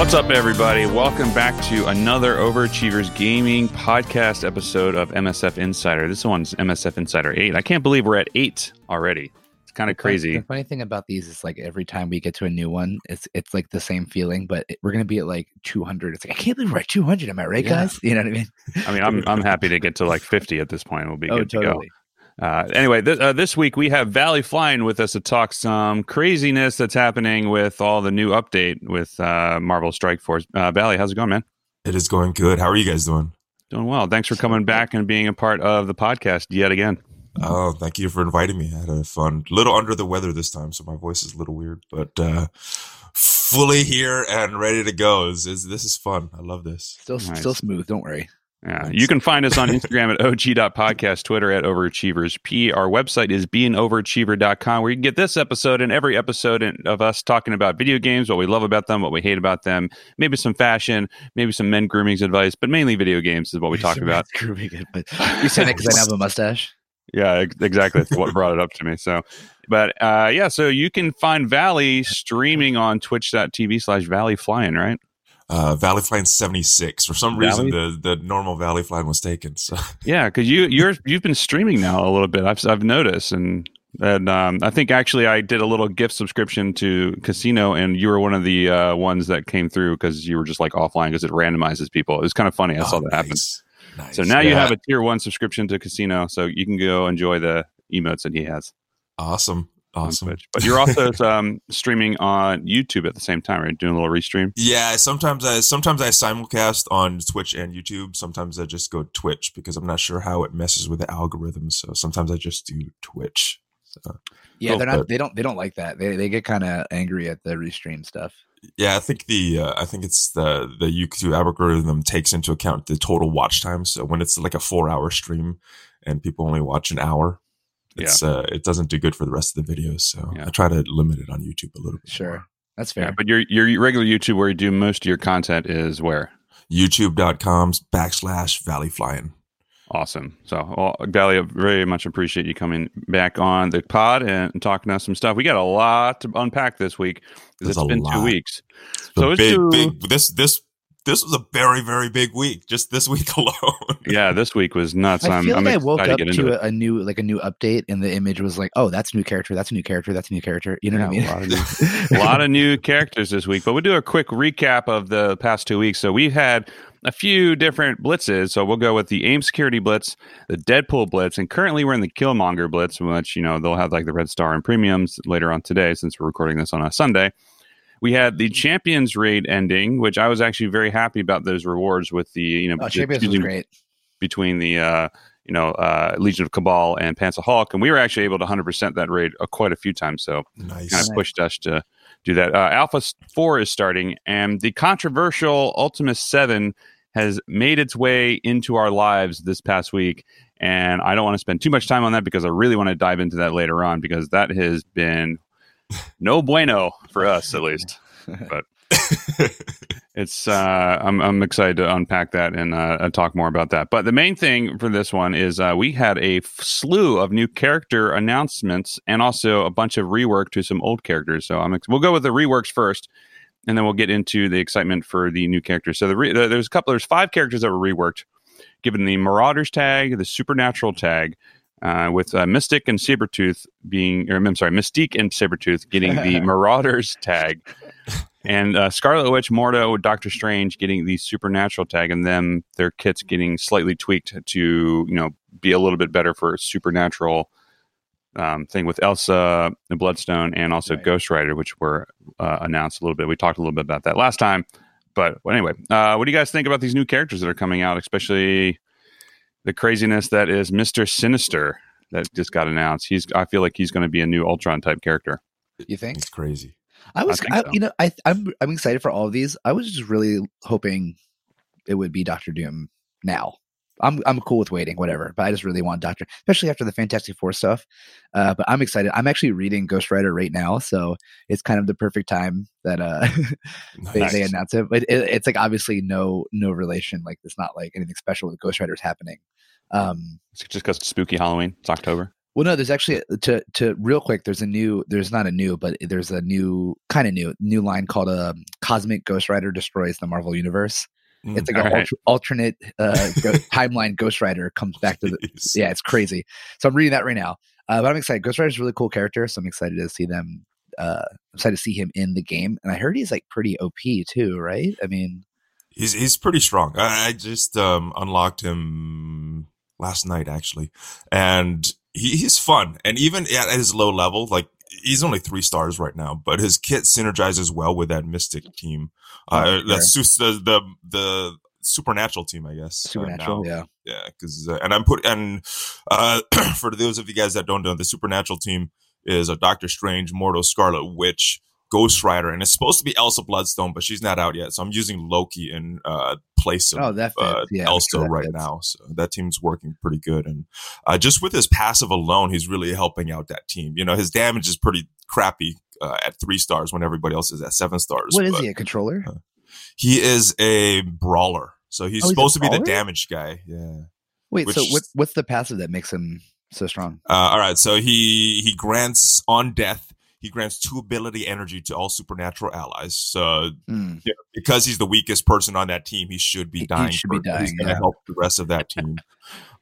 What's up, everybody? Welcome back to another Overachievers Gaming podcast episode of MSF Insider. This one's MSF Insider 8. I can't believe we're at 8 already. It's kind of crazy. The funny thing about these is like every time we get to a new one, it's it's like the same feeling, but it, we're gonna be at like 200. It's like I can't believe we're at 200. Am I right, Yeah. guys? You know what I mean? I mean, I'm, I'm happy to get to like 50 at this point. We'll be oh, good to go. Totally. Uh, anyway, th- uh, this week we have Valley Flying with us to talk some craziness that's happening with all the new update with uh, Marvel Strike Force. Uh, Valley, how's it going, man? It is going good. How are you guys doing? Doing well. Thanks for coming back and being a part of the podcast yet again. Oh, thank you for inviting me. I had a fun, little under the weather this time, so my voice is a little weird, but uh, fully here and ready to go. Is is this is fun? I love this. Still Nice. still smooth. Don't worry. Yeah, you can find us on Instagram at og.podcast, Twitter at overachievers. P. Our website is beingoverachiever.com, where you can get this episode and every episode of us talking about video games, what we love about them, what we hate about them, maybe some fashion, maybe some men grooming advice, but mainly video games is what we talk about. Good, but you said it because I have a mustache. Yeah, exactly. That's what brought it up to me. So, but uh, yeah, so you can find Valley streaming on twitch.tv slash Valley Flying, right? Uh, Valley Flying seventy six. For some reason, the the normal Valley Flying was taken. So Yeah, because you you're you've been streaming now a little bit. I've I've noticed, and and um, I think actually I did a little gift subscription to Casino, and you were one of the uh, ones that came through because you were just like offline because it randomizes people. It was kind of funny. I saw Oh, that happen. nice. Nice. So now you have a tier one subscription to Casino, so you can go enjoy the emotes that he has awesome, awesome. Twitch. But you're also um, streaming on YouTube at the same time, right? Doing a little restream. Yeah, sometimes I sometimes I simulcast on Twitch and YouTube. Sometimes I just go Twitch because I'm not sure how it messes with the algorithms. So sometimes I just do Twitch. So, Yeah, Oh, they're not. but- They don't. They don't like that. They they get kind of angry at the restream stuff. yeah, I think the uh, I think it's the the YouTube algorithm takes into account the total watch time. So when it's like a four hour stream and people only watch an hour, it's uh, it doesn't do good for the rest of the videos. So Yeah. I try to limit it on YouTube a little bit. Sure, more. that's Yeah, fair. but your your regular YouTube where you do most of your content is where. YouTube.com backslash Valley Flying. Awesome. So, well, Valley, I very much appreciate you coming back on the pod and talking about some stuff. We got a lot to unpack this week It's it's a been two weeks. The So it's big, too- big. This this this was a very very big week. Just this week alone. Yeah, this week was nuts. I I'm, feel I'm like I woke up to to a, a new like a new update, and the image was like, "Oh, that's a new character. That's a new character. That's a new character." You know what I mean? a lot of A lot of new characters this week, but we'll do a quick recap of the past two weeks. So we've had a few different blitzes. So we'll go with the AIM Security Blitz, the Deadpool Blitz, and currently we're in the Killmonger Blitz, which you know they'll have like the Red Star and premiums later on today, since we're recording this on a Sunday. We had the Champions Raid ending, which I was actually very happy about those rewards with the you know Oh, Champions was great. between the uh, you know uh, Legion of Cabal and Panzer Hulk, and we were actually able to 100% that raid uh, quite a few times. So nice. kind of pushed us to do that. Uh, Alpha 4 is starting, and the controversial Ultimus 7 has made its way into our lives this past week. And I don't want to spend too much time on that because I really want to dive into that later on because that has been no bueno for us, at least. But it's uh, I'm I'm excited to unpack that and uh, talk more about that. But the main thing for this one is uh, we had a f- slew of new character announcements and also a bunch of rework to some old characters. So I'm ex- we'll go with the reworks first, and then we'll get into the excitement for the new characters. So the re- the- there's a couple there's five characters that were reworked, given the Marauders tag, the Supernatural tag. Uh, with uh, Mystic and Sabretooth being, or I'm sorry, Mystique and Sabretooth getting the Marauders tag, and uh, Scarlet Witch, Mordo, Doctor Strange getting the supernatural tag, and them their kits getting slightly tweaked to you know be a little bit better for a supernatural um, thing with Elsa, the Bloodstone, and also Right. Ghost Rider, which were uh, announced a little bit. We talked a little bit about that last time, but well, anyway, uh, what do you guys think about these new characters that are coming out, especially the craziness that is Mister Sinister that just got announced? He's I feel like he's going to be a new Ultron type character. You think? it's crazy. I was, think I so. you know, I I'm I'm excited for all of these. I was just really hoping it would be Doctor Doom now. I'm I'm cool with waiting, whatever. But I just really want Doctor, especially after the Fantastic Four stuff. Uh, but I'm excited. I'm actually reading Ghost Rider right now, so it's kind of the perfect time that uh they, Nice. they announce it. But it, it's like obviously no no relation. Like it's not like anything special with Ghost Riders happening. Um, It's just because it's spooky Halloween. It's October. Well, no, there's actually to to real quick. There's a new. There's not a new, but there's a new kind of new new line called a um, Cosmic Ghost Rider destroys the Marvel universe. Mm, It's like an Alright. alter, alternate uh, go, timeline. Ghost Rider comes back to the. Jeez. Yeah, it's crazy. So I'm reading that right now. Uh, but I'm excited. Ghost Rider's a really cool character, so I'm excited to see them. Uh, I'm excited to see him in the game, and I heard he's like pretty OP too, right? I mean, He's he's pretty strong. I, I just um, unlocked him last night actually, and he, he's fun. And even at his low level, like he's only three stars right now, but his kit synergizes well with that Mystic team. Uh, that's the, the the supernatural team, I guess. uh, supernatural. now. yeah. yeah because uh, and i'm put and uh for those of you guys that don't know the supernatural team is a doctor strange mordo scarlet witch ghost rider and it's supposed to be elsa bloodstone but she's not out yet so i'm using loki in uh place of Oh, that uh, yeah, right fits. now so that team's working pretty good and uh just with his passive alone he's really helping out that team you know his damage is pretty crappy uh, at three stars when everybody else is at seven stars What is but he? A controller? he is a brawler so he's Oh, he's supposed to be the damage guy yeah Wait, so what, what's the passive that makes him so strong? Uh, all right, so he he grants on death. He grants two ability energy to all supernatural allies. So Hmm. yeah, because he's the weakest person on that team, he should be he dying. He should be first, He's dying, going to yeah. help the rest of that team.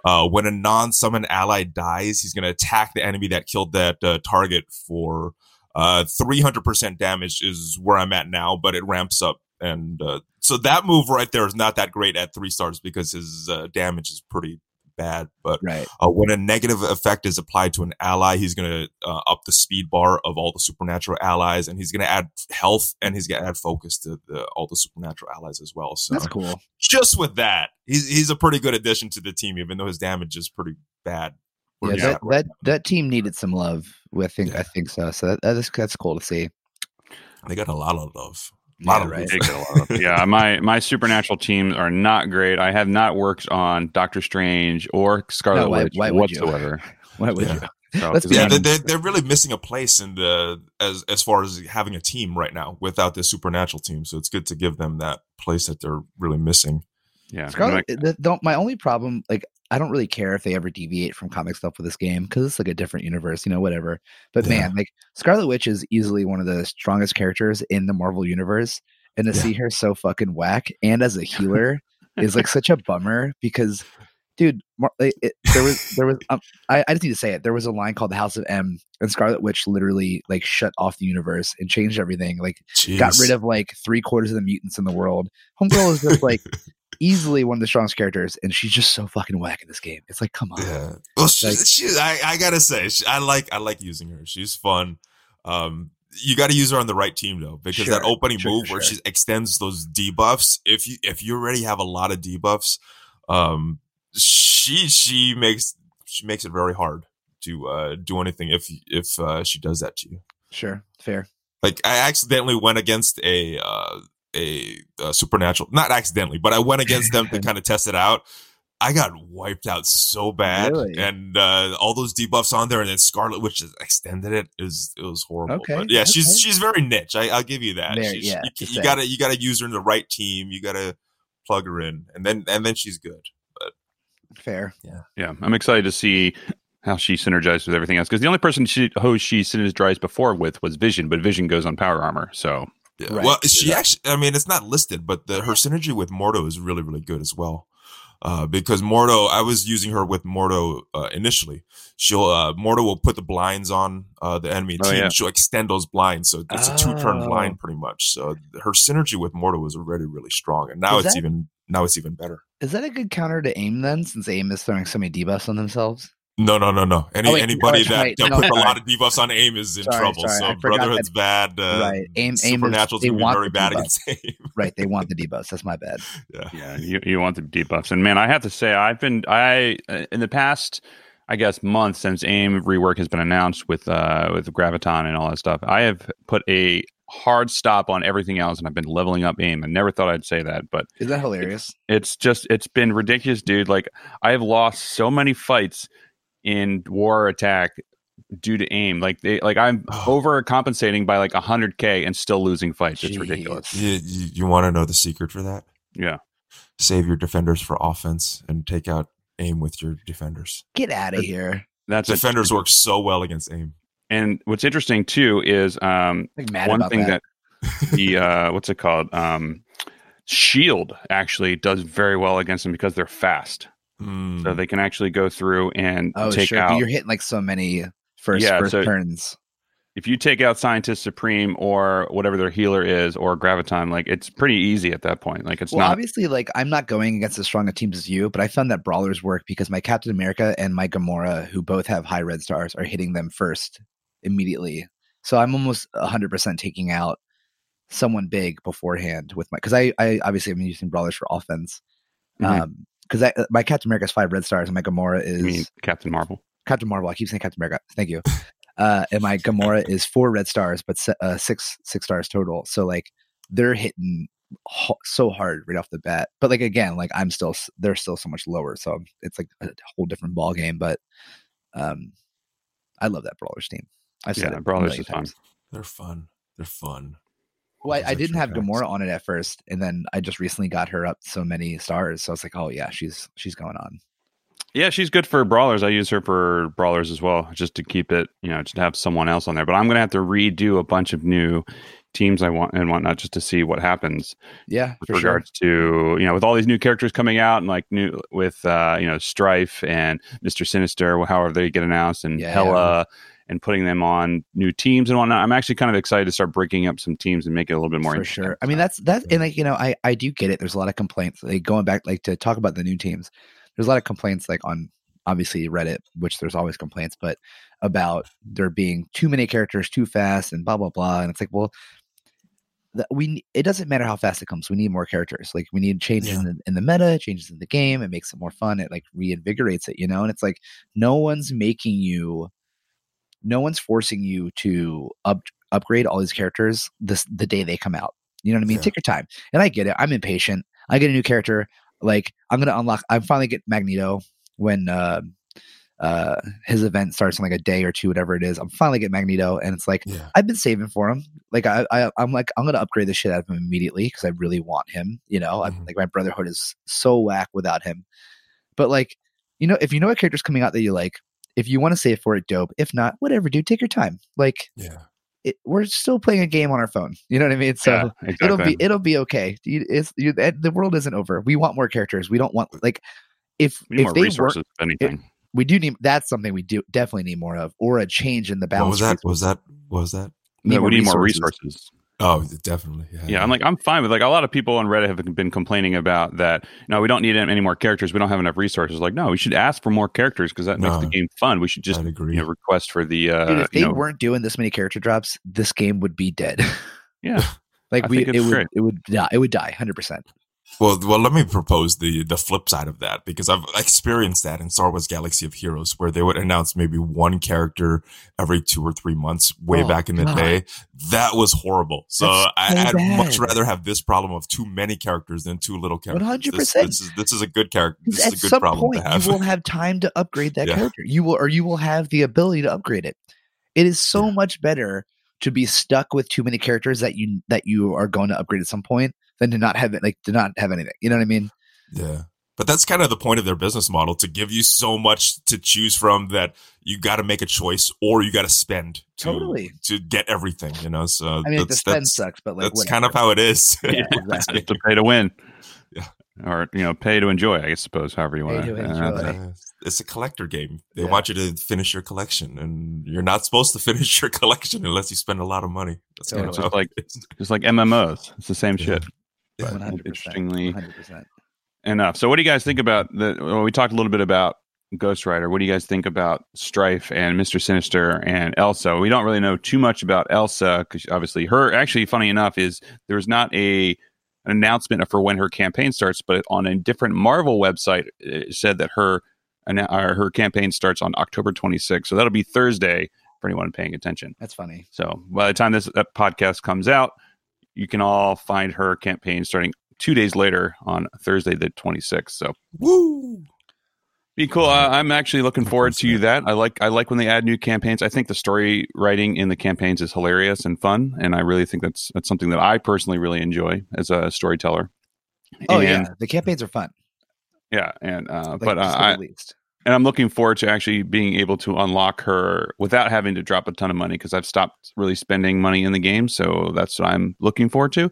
uh, when a non-summon ally dies, he's going to attack the enemy that killed that uh, target for uh, 300% damage. Is where I'm at now, but it ramps up. And uh, so that move right there is not that great at three stars because his uh, damage is pretty bad. But Right. uh, when a negative effect is applied to an ally, he's going to uh, up the speed bar of all the supernatural allies, and he's going to add health and he's going to add focus to the, all the supernatural allies as well. So That's cool. just with that, he's he's a pretty good addition to the team, even though his damage is pretty bad. Yeah, that, that that team needed some love. I think Yeah. I think so. So that, that's that's cool to see. they got a lot of love. Lot Yeah, of right. love. They a lot of- yeah, my my supernatural teams are not great. I have not worked on Doctor Strange or Scarlet No, why- Witch why would you? Why would Yeah. you? So, Let's 'cause be Yeah, they're, they're, they're really missing a place in the as as far as having a team right now without this supernatural team. So it's good to give them that place that they're really missing. Yeah. Scarlet, the, the, my only problem, like, I don't really care if they ever deviate from comic stuff with this game because it's like a different universe, you know, whatever. But Yeah. man, like Scarlet Witch is easily one of the strongest characters in the Marvel universe, and to Yeah. see her so fucking whack and as a healer is like such a bummer because, dude, Mar- it, it, there was there was um, I, I just need to say it. There was a line called the House of M, and Scarlet Witch literally like shut off the universe and changed everything. Like got rid of like three quarters of the mutants in the world. Homegirl is just like easily one of the strongest characters, and she's just so fucking whack in this game. It's like, come on. Yeah. Well, she, Like- she I, I gotta say, she, I like I like using her. She's fun. Um, you got to use her on the right team though, because that opening sure, move where she extends those debuffs. If you if you already have a lot of debuffs, um, she she makes she makes it very hard to uh do anything if if uh, she does that to you. Sure, fair. Like I accidentally went against a uh, a, uh supernatural, not accidentally, but I went against them to kind of test it out. I got wiped out so bad, Really? and uh, all those debuffs on there, and then Scarlet Witch extended it. It was it was horrible. Okay, but yeah, she's okay. she's very niche. I, I'll give you that. Very- She's- yeah, you, you gotta you gotta use her in the right team. You gotta plug her in, and then and then she's good. But Fair. Yeah, I'm excited to see how she synergizes with everything else because the only person she who she synergized before with was Vision, but Vision goes on power armor. So Yeah. Right. Well, she Yeah. actually, I mean, it's not listed, but the, her synergy with Mordo is really, really good as well. Uh, because Mordo, I was using her with Mordo uh, initially. She'll uh, Mordo will put the blinds on uh, the enemy Oh, team. yeah. She'll extend those blinds, so it's a two turn Oh. blind pretty much. So her synergy with Mordo was already really strong, and now Is it's that- even now it's even better. Is that a good counter to aim then, since aim is throwing so many debuffs on themselves? No, no, no, no. Any Oh, wait, anybody no, that, right, that no, puts a lot of debuffs on aim is in Sorry, trouble. sorry, So forgot Brotherhood's bad. Uh, Right. Aim- aim is- Supernatural's they gonna be very bad against aim. Right, they want the debuffs. That's my bad. yeah. yeah, you, you want the debuffs, and man, I have to say, I've been I uh, in the past, I guess, month since AIM rework has been announced with uh with Graviton and all that stuff. I have put a hard stop on everything else, and I've been leveling up AIM. I never thought I'd say that, but Is that hilarious? it's just it's been ridiculous dude like i have lost so many fights in war attack due to aim like they like i'm overcompensating by like 100k and still losing fights it's Jeez. ridiculous You, you, you want to know the secret for that? yeah Save your defenders for offense and take out aim with your defenders. Get out of here. that's a- Defenders work so well against aim. and what's interesting too is um, one thing that. that, the uh, what's it called? Um, Shield actually does very well against them because they're fast, Hmm. so they can actually go through and oh take sure, but out. you're hitting like so many first Yeah, first so- turns. If you take out Scientist Supreme or whatever their healer is, or Graviton, like it's pretty easy at that point. Like it's well, not. obviously, like I'm not going against as strong a teams as you, but I found that brawlers work because my Captain America and my Gamora, who both have high red stars, are hitting them first immediately. So I'm almost 100 percent taking out someone big beforehand with my because I, I obviously am using brawlers for offense. Mhm. Um, because my Captain America is five red stars and my Gamora is I mean, Captain Marvel. Captain Marvel. I keep saying Captain America. Thank you. Uh, and my Gamora is four red stars, but se- uh, six six stars total. So like they're hitting ho- so hard right off the bat. But like again, like I'm still they're still so much lower. So it's like a whole different ball game. But um, I love that Brawlers team. I've said Yeah, it Brawlers million is fun. They're fun. They're fun. Well, I, I didn't have. Gamora on it at first, and then I just recently got her up so many stars. So I was like, oh yeah, she's she's going on. Yeah, she's good for brawlers. I use her for brawlers as well, just to keep it, you know, just to have someone else on there. But I'm gonna have to redo a bunch of new teams I want and whatnot just to see what happens Yeah, with for sure. regards to you know with all these new characters coming out and like new with uh, you know Strife and Mister Sinister, however they get announced, and Yeah. Hella. And putting them on new teams and whatnot. I'm actually kind of excited to start breaking up some teams and make it a little bit more for interesting. sure. I mean, that's that, and like you know, I I do get it. There's a lot of complaints. Like going back, like to talk about the new teams. There's a lot of complaints, like on obviously Reddit, which there's always complaints, but about there being too many characters too fast and blah blah blah. And it's like, well, that we it doesn't matter how fast it comes. We need more characters. Like we need changes Yeah. in, the, in the meta, changes in the game. It makes it more fun. It like reinvigorates it, you know. And it's like no one's making you, no one's forcing you to up upgrade all these characters this the day they come out. You know what I mean? Yeah. Take your time. And I get it. I'm impatient. I get a new character. Like I'm gonna unlock. I'm finally get Magneto when uh, uh, his event starts in like a day or two, whatever it is. I'm finally get Magneto, and it's like Yeah. I've been saving for him. Like I, I I'm like I'm gonna upgrade the shit out of him immediately because I really want him. You know, I'm, Mhm. like my Brotherhood is so whack without him. But like, you know, if you know a character's coming out that you like, if you want to save for it, dope. If not, whatever, dude. Take your time. Like Yeah. it, we're still playing a game on our phone. You know what I mean? So yeah, exactly. it'll be it'll be okay. You- It's you, the the world isn't over. We want more characters. We don't want like if if more they resources, work, if anything. We do need that's something we do definitely need more of, or a change in the What balance. was that? of What was that? What was that? need Yeah, more we need more resources. resources. Oh, definitely. Yeah. Yeah, I'm like I'm fine with like a lot of people on Reddit have been complaining about that. No, we don't need any more characters. We don't have enough resources. Like, no, we should ask for more characters because that makes the game fun. We should just agree. you know request for the uh, Dude, if they you know, weren't doing this many character drops, this game would be dead. yeah. like I we, think it would, great. it would die. It would die, hundred percent. Well, well, let me propose the the flip side of that because I've experienced that in Star Wars Galaxy of Heroes, where they would announce maybe one character every two or three months, way Oh, back in the God. day. That was horrible. So I, I'd much rather have this problem of too many characters than too little characters. 100%. This, this is this is a good character. This At is a good some problem point, to have. you will have time to upgrade that Yeah. character. You will, or you will have the ability to upgrade it. It is so Yeah. much better to be stuck with too many characters that you that you are going to upgrade at some point than to not have it, like to not have anything. You know what I mean? Yeah. But that's kind of the point of their business model to give you so much to choose from that you got to make a choice or you got to spend Totally. to get everything, you know? So I mean, the spend sucks, but like that's whatever. kind of how it is. Yeah, It's exactly. to pay to win. Yeah. Or you know, pay to enjoy. I suppose, however you want to to. enjoy. Yeah, it's a collector game. They Yeah. want you to finish your collection, and you're not supposed to finish your collection unless you spend a lot of money. That's kind of Totally. how Like- it is. Just like MMOs, it's the same Yeah. shit. But One hundred percent. interestingly One hundred percent. enough. So, what do you guys think about the? Well, we talked a little bit about Ghost Rider. What do you guys think about Strife and Mister Sinister and Elsa? We don't really know too much about Elsa because obviously her. Actually, funny enough, is there's not a an announcement for when her campaign starts, but on a different Marvel website, it said that her uh, her campaign starts on October 26th. So that'll be Thursday for anyone paying attention. That's funny. So by the time this podcast comes out, you can all find her campaign starting two days later on Thursday the 26th. So Woo! be cool. Uh, I'm actually looking forward to that. I like I like when they add new campaigns. I think the story writing in the campaigns is hilarious and fun, and I really think that's that's something that I personally really enjoy as a storyteller. Oh and, yeah, the campaigns are fun. yeah, and uh, Like, but uh, to say I, least. And I'm looking forward to actually being able to unlock her without having to drop a ton of money because I've stopped really spending money in the game. So that's what I'm looking forward to.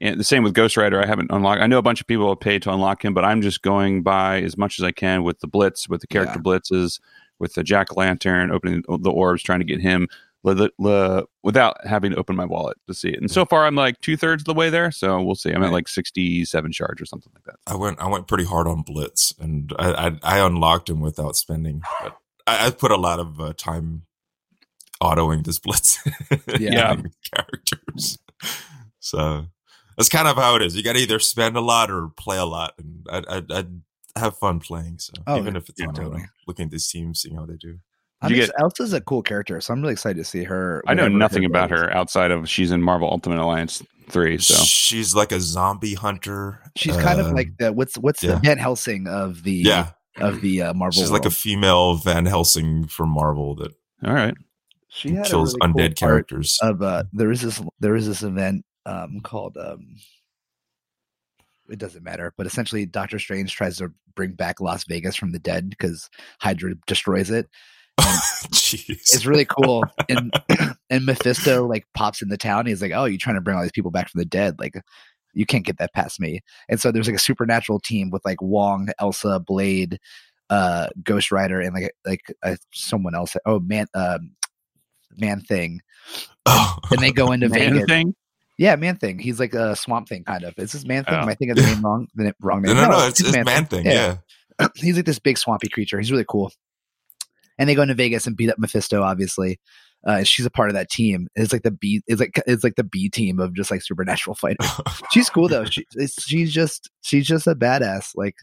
And the same with Ghost Rider. I haven't unlocked. I know a bunch of people have paid to unlock him, but I'm just going by as much as I can with the blitz, with the character Yeah. blitzes, with the Jack Lantern, opening the orbs, trying to get him without having to open my wallet to see it. And so far, I'm like two thirds of the way there. So we'll see. I'm at like 67 shards or something like that. I went I went pretty hard on Blitz, and I I, I unlocked him without spending. But I, I put a lot of uh, time autoing this Blitz. Yeah. characters. So that's kind of how it is. You got to either spend a lot or play a lot, and I I, I have fun playing. So Oh, even if it's yeah, on totally. looking at these teams, seeing how they do. I You mean, get- Elsa's a cool character, so I'm really excited to see her. I know whatever nothing about goal her outside of she's in Marvel Ultimate Alliance 3. So she's like a zombie hunter. She's kind of Um, like the what's what's the yeah. Van Helsing of the yeah. of the uh, Marvel. She's like a female Van Helsing from Marvel that all right. she had a kills really undead part characters. Of uh, there is this there is this event um called um. It doesn't matter, but essentially, Doctor Strange tries to bring back Las Vegas from the dead because Hydra destroys it. It's really cool, and and Mephisto like pops in the town. He's like, "Oh, you're trying to bring all these people back from the dead? Like, you can't get that past me." And so there's like a supernatural team with like Wong, Elsa, Blade, uh, Ghost Rider, and like like uh, someone else. Oh, man, um, Man Thing. Oh. And they go into Man Vegas. thing? Yeah, Man Thing. He's like a Swamp Thing kind of. Is this Man Thing? Oh. Am I thinking of the name wrong? The name, wrong no, name? no, no, it's, it's man, thing. Yeah. he's like this big swampy creature. He's really cool. And they go into Vegas and beat up Mephisto, obviously. Uh, she's a part of that team. It's like the B. It's like it's like the B team of just like supernatural fighters. she's cool though. She, she's just she's just a badass. Like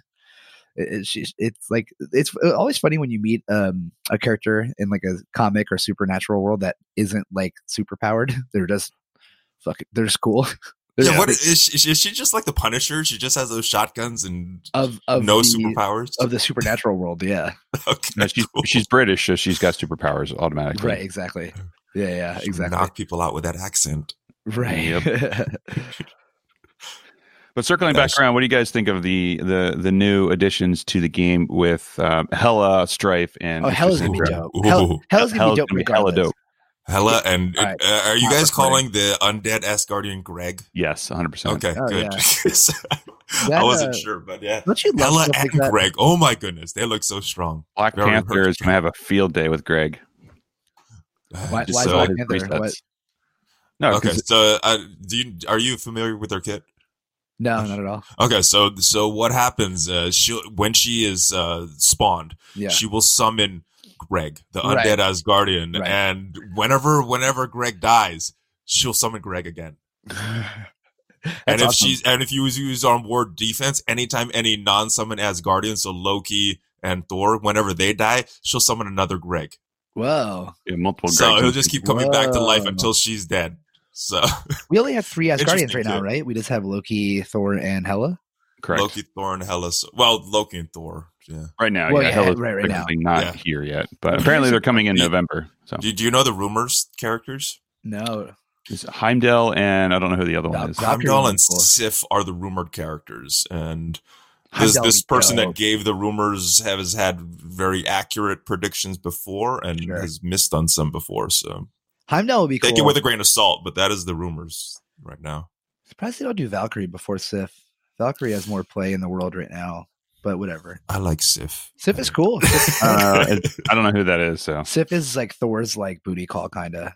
it, it's like it's always funny when you meet um a character in like a comic or supernatural world that isn't like super powered. They're just fucking. They're just cool. Yeah, Yeah. what is she, is she just like the Punisher? She just has those shotguns and Of of no the, superpowers. of the supernatural world. Yeah. okay, No, she's, cool. she's British, so she's got superpowers automatically. Right. Exactly. Yeah. Yeah. She Exactly. Knock people out with that accent. Right. But circling Gosh. back around, what do you guys think of the the the new additions to the game with um, Hela, Strife, and oh, Hela's gonna be dope. Ooh. Hell, hell's gonna Hell's be dope. gonna be hella dope. Hela, and All right. uh, are you guys calling the undead Asgardian Greg? Yes, 100. percent Okay, Oh, good. That, I wasn't uh, sure, but yeah. Don't you love Hella stuff and like? Greg. Oh my goodness, they look so strong. Black Very Panther is hurt. going to have a field day with Greg. Why- why so Black Panther? No, Okay, so uh, do you are you familiar with their kit? No, not at all. Okay, so so what happens? Uh, she when she is uh, spawned, Yeah. she will summon Greg, the Right. undead Asgardian, Right. and whenever whenever Greg dies, she'll summon Greg again. And if awesome. she's and if you use use on board defense, anytime any non-summon Asgardian, so Loki and Thor, whenever they die, she'll summon another Greg. Whoa. yeah, multiple. So Gregs. he'll just keep coming back to life until she's dead. So We only have three Asgardians Interesting right now, right? We just have Loki, Thor, and Hela. correct. Loki, Thor, and Hela. So, well, Loki and Thor. Yeah. Right now, Well, yeah, yeah, Hela's right- right now. not Yeah. here yet, but apparently they're coming in Yeah. November. So Do, do you know the rumors characters? No. it's Heimdall and I don't know who the other Doc- one is. Heimdall and. Sif are the rumored characters, and this Heimdall this would be person that gave the rumors has had very accurate predictions before and Sure. has missed on some before. So Heimdall would be cool. take it with a grain of salt, but that is the rumors right now. Surprised they don't do Valkyrie before Sif. Valkyrie has more play in the world right now, but whatever. I like Sif. Sif is cool. Sif, Uh, it- I don't know who that is. So Sif is like Thor's like booty call kind of.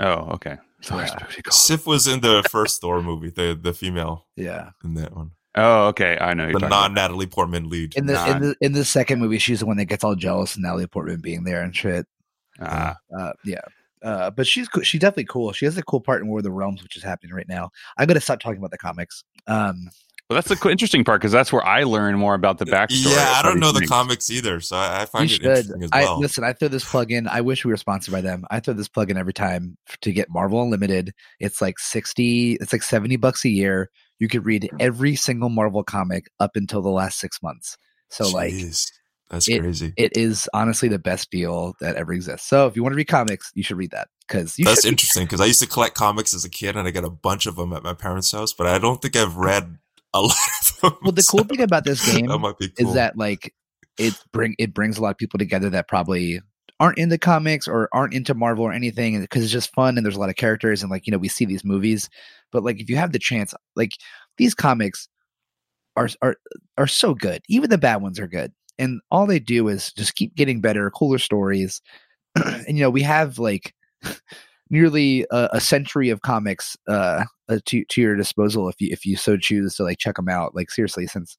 oh, okay. Thor's Yeah. booty call. Sif was in the first Thor movie, the the female Yeah. in that one, Oh, okay. I know you're the non Natalie Portman lead. In the Nah. in the in the second movie, she's the one that gets all jealous of Natalie Portman being there and shit. Ah, Uh, yeah. Uh, but she's cool. she's definitely cool. She has a cool part in War of the Realms, which is happening right now. I'm gonna stop talking about the comics. Um, well, that's the interesting part because that's where I learn more about the backstory. Yeah, I don't know the things. comics either, so I, I you find it should. interesting as well. I listen. I throw this plug in. I wish we were sponsored by them. I throw this plug in every time to get Marvel Unlimited. It's like sixty. It's like seventy bucks a year. You could read hmm. every single Marvel comic up until the last six months. So like, that's it- crazy. it is honestly the best deal that ever exists. So if you want to read comics, you should read that because That's should. interesting because I used to collect comics as a kid, and I got a bunch of them at my parents' house, but I don't think I've read a lot of them. Well, the so cool thing about this game that cool. is that like it bring it brings a lot of people together that probably aren't into comics or aren't into Marvel or anything because it's just fun and there's a lot of characters and like you know we see these movies, but like if you have the chance, like these comics are are are so good. Even the bad ones are good, and all they do is just keep getting better, cooler stories. and you know we have like nearly a, a century of comics uh, uh, to to your disposal if you if you so choose to like check them out. Like seriously, since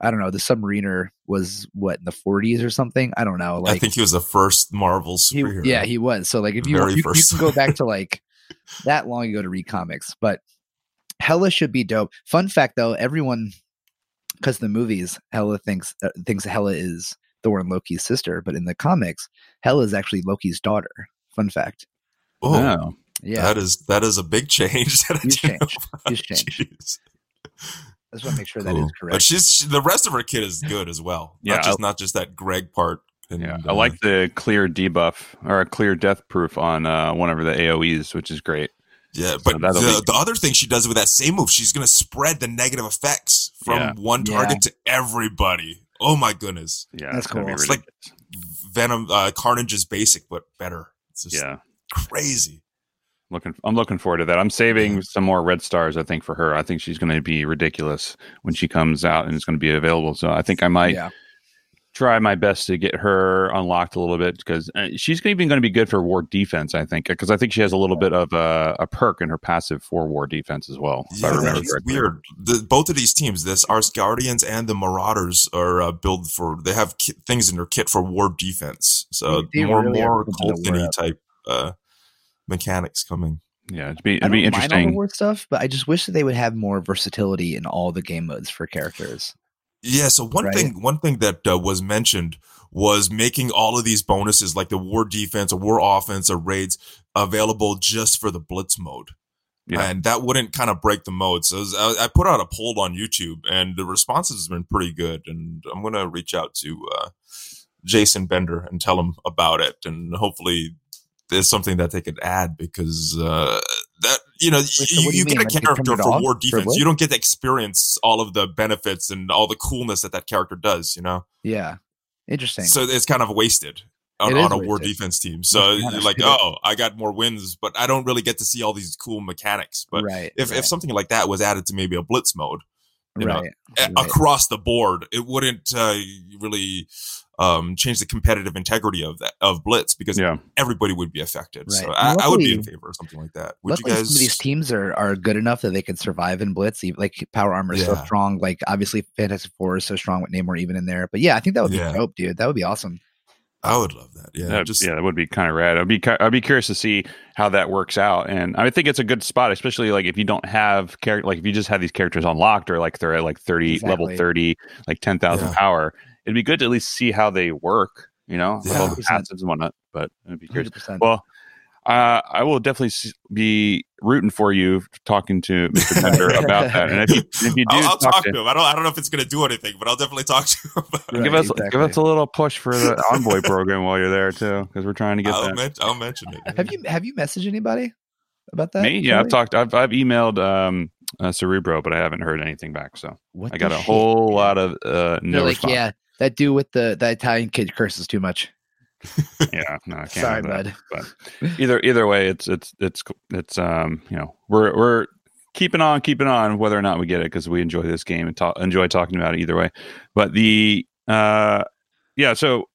I don't know, the Submariner was what in the 40s or something. I don't know. Like I think he was the first Marvel he, superhero. yeah, he was. So like if you Very you, you can go back to like that long ago to read comics, but Hela should be dope. Fun fact though, everyone because the movies Hella thinks uh, thinks Hela is Thor and Loki's sister, but in the comics, Hela is actually Loki's daughter. Fun fact. Oh, Oh. Yeah, that is that is a big change. That I Huge didn't know change. Huge change. Jeez. I just want to make sure that Cool. is But correct. she's she, the rest of her kit is good as well. Yeah, not just not just that Greg part. And, Yeah, uh, I like the clear debuff or a clear death proof on uh, one of the AOE's, which is great. Yeah, but that'll the, be- the other thing she does with that same move, she's gonna spread the negative effects from Yeah. one Yeah. target to everybody. Oh my goodness, Yeah, That's gonna be cool. It's like- Venom uh, Carnage is basic but better. It's just yeah, crazy. looking. I'm looking forward to that. I'm saving Yeah. some more red stars. I think for her. I think she's going to be ridiculous when she comes out and it's going to be available. So I think I might yeah, try my best to get her unlocked a little bit because uh, she's even going to be good for war defense. I think because I think she has a little bit of a, a perk in her passive for war defense as well. if I Yeah, remember it's correctly. weird. The, both of these teams, this Asgardians and the Marauders, are uh, built for. They have ki- things in their kit for war defense. So They- they more really more building the war Colton up. type uh, mechanics coming. Yeah, it'd be I it'd don't be mind all the interesting. war stuff, but I just wish that they would have more versatility in all the game modes for characters. Yeah. So one Right. thing, one thing that uh, was mentioned was making all of these bonuses, like the war defense, or war offense, or raids, available just for the blitz mode. Yeah. And that wouldn't kind of break the mode. So I, I put out a poll on YouTube, and the responses have been pretty good. And I'm gonna reach out to uh, Jason Bender and tell him about it, and hopefully there's something that they could add because uh, that you know so you, you, you get a character for war defense. You don't get to experience all of the benefits and all the coolness that that character does. You know, Yeah, interesting. so it's kind of wasted. On, on a war defense team, so you're like, oh, I got more wins, but I don't really get to see all these cool mechanics. But right. if, right, if something like that was added to maybe a blitz mode you know, right, a- right. across the board, it wouldn't uh, really um, change the competitive integrity of that of blitz because Yeah, everybody would be affected. So Right. I, I would be in favor of something like that. Would you Luckily, guys? some of these teams are, are good enough that they can survive in blitz. Like power armor is so strong. Like obviously, Fantastic Four is so strong with Namor even in there. But yeah, I think that would Yeah. be dope, dude. That would be awesome. I would love that. Yeah, That- just yeah, that would be kind of rad. I'd be I'd be curious to see how that works out, and I think it's a good spot, especially like if you don't have character, like if you just have these characters unlocked or like they're at like thirty level thirty, like ten thousand Yeah. power. It'd be good to at least see how they work, you know, with all the passives and whatnot. But I'd be curious. 100%. Well, uh, I will definitely be rooting for you talking to Mr. Bender about that, and if you if you do I'll, I'll talk talk to, to him. I don't. I don't know if it's going to do anything, but I'll definitely talk to him. About it. Right, give us give us a little push for the envoy program while you're there too, because we're trying to get I'll, that. men- I'll mention it. have you have you messaged anybody about that? Me? Yeah, I've talked. I've I've emailed um, uh, Cerebro, but I haven't heard anything back. So What I got a shit? whole lot of uh, no like, response. yeah, that dude with the that Italian kid curses too much. yeah, no, I can't. Sorry, bud. But either either way, it's it's it's it's um you know we're we're keeping on keeping on whether or not we get it because we enjoy this game and talk, enjoy talking about it either way. But the uh yeah, so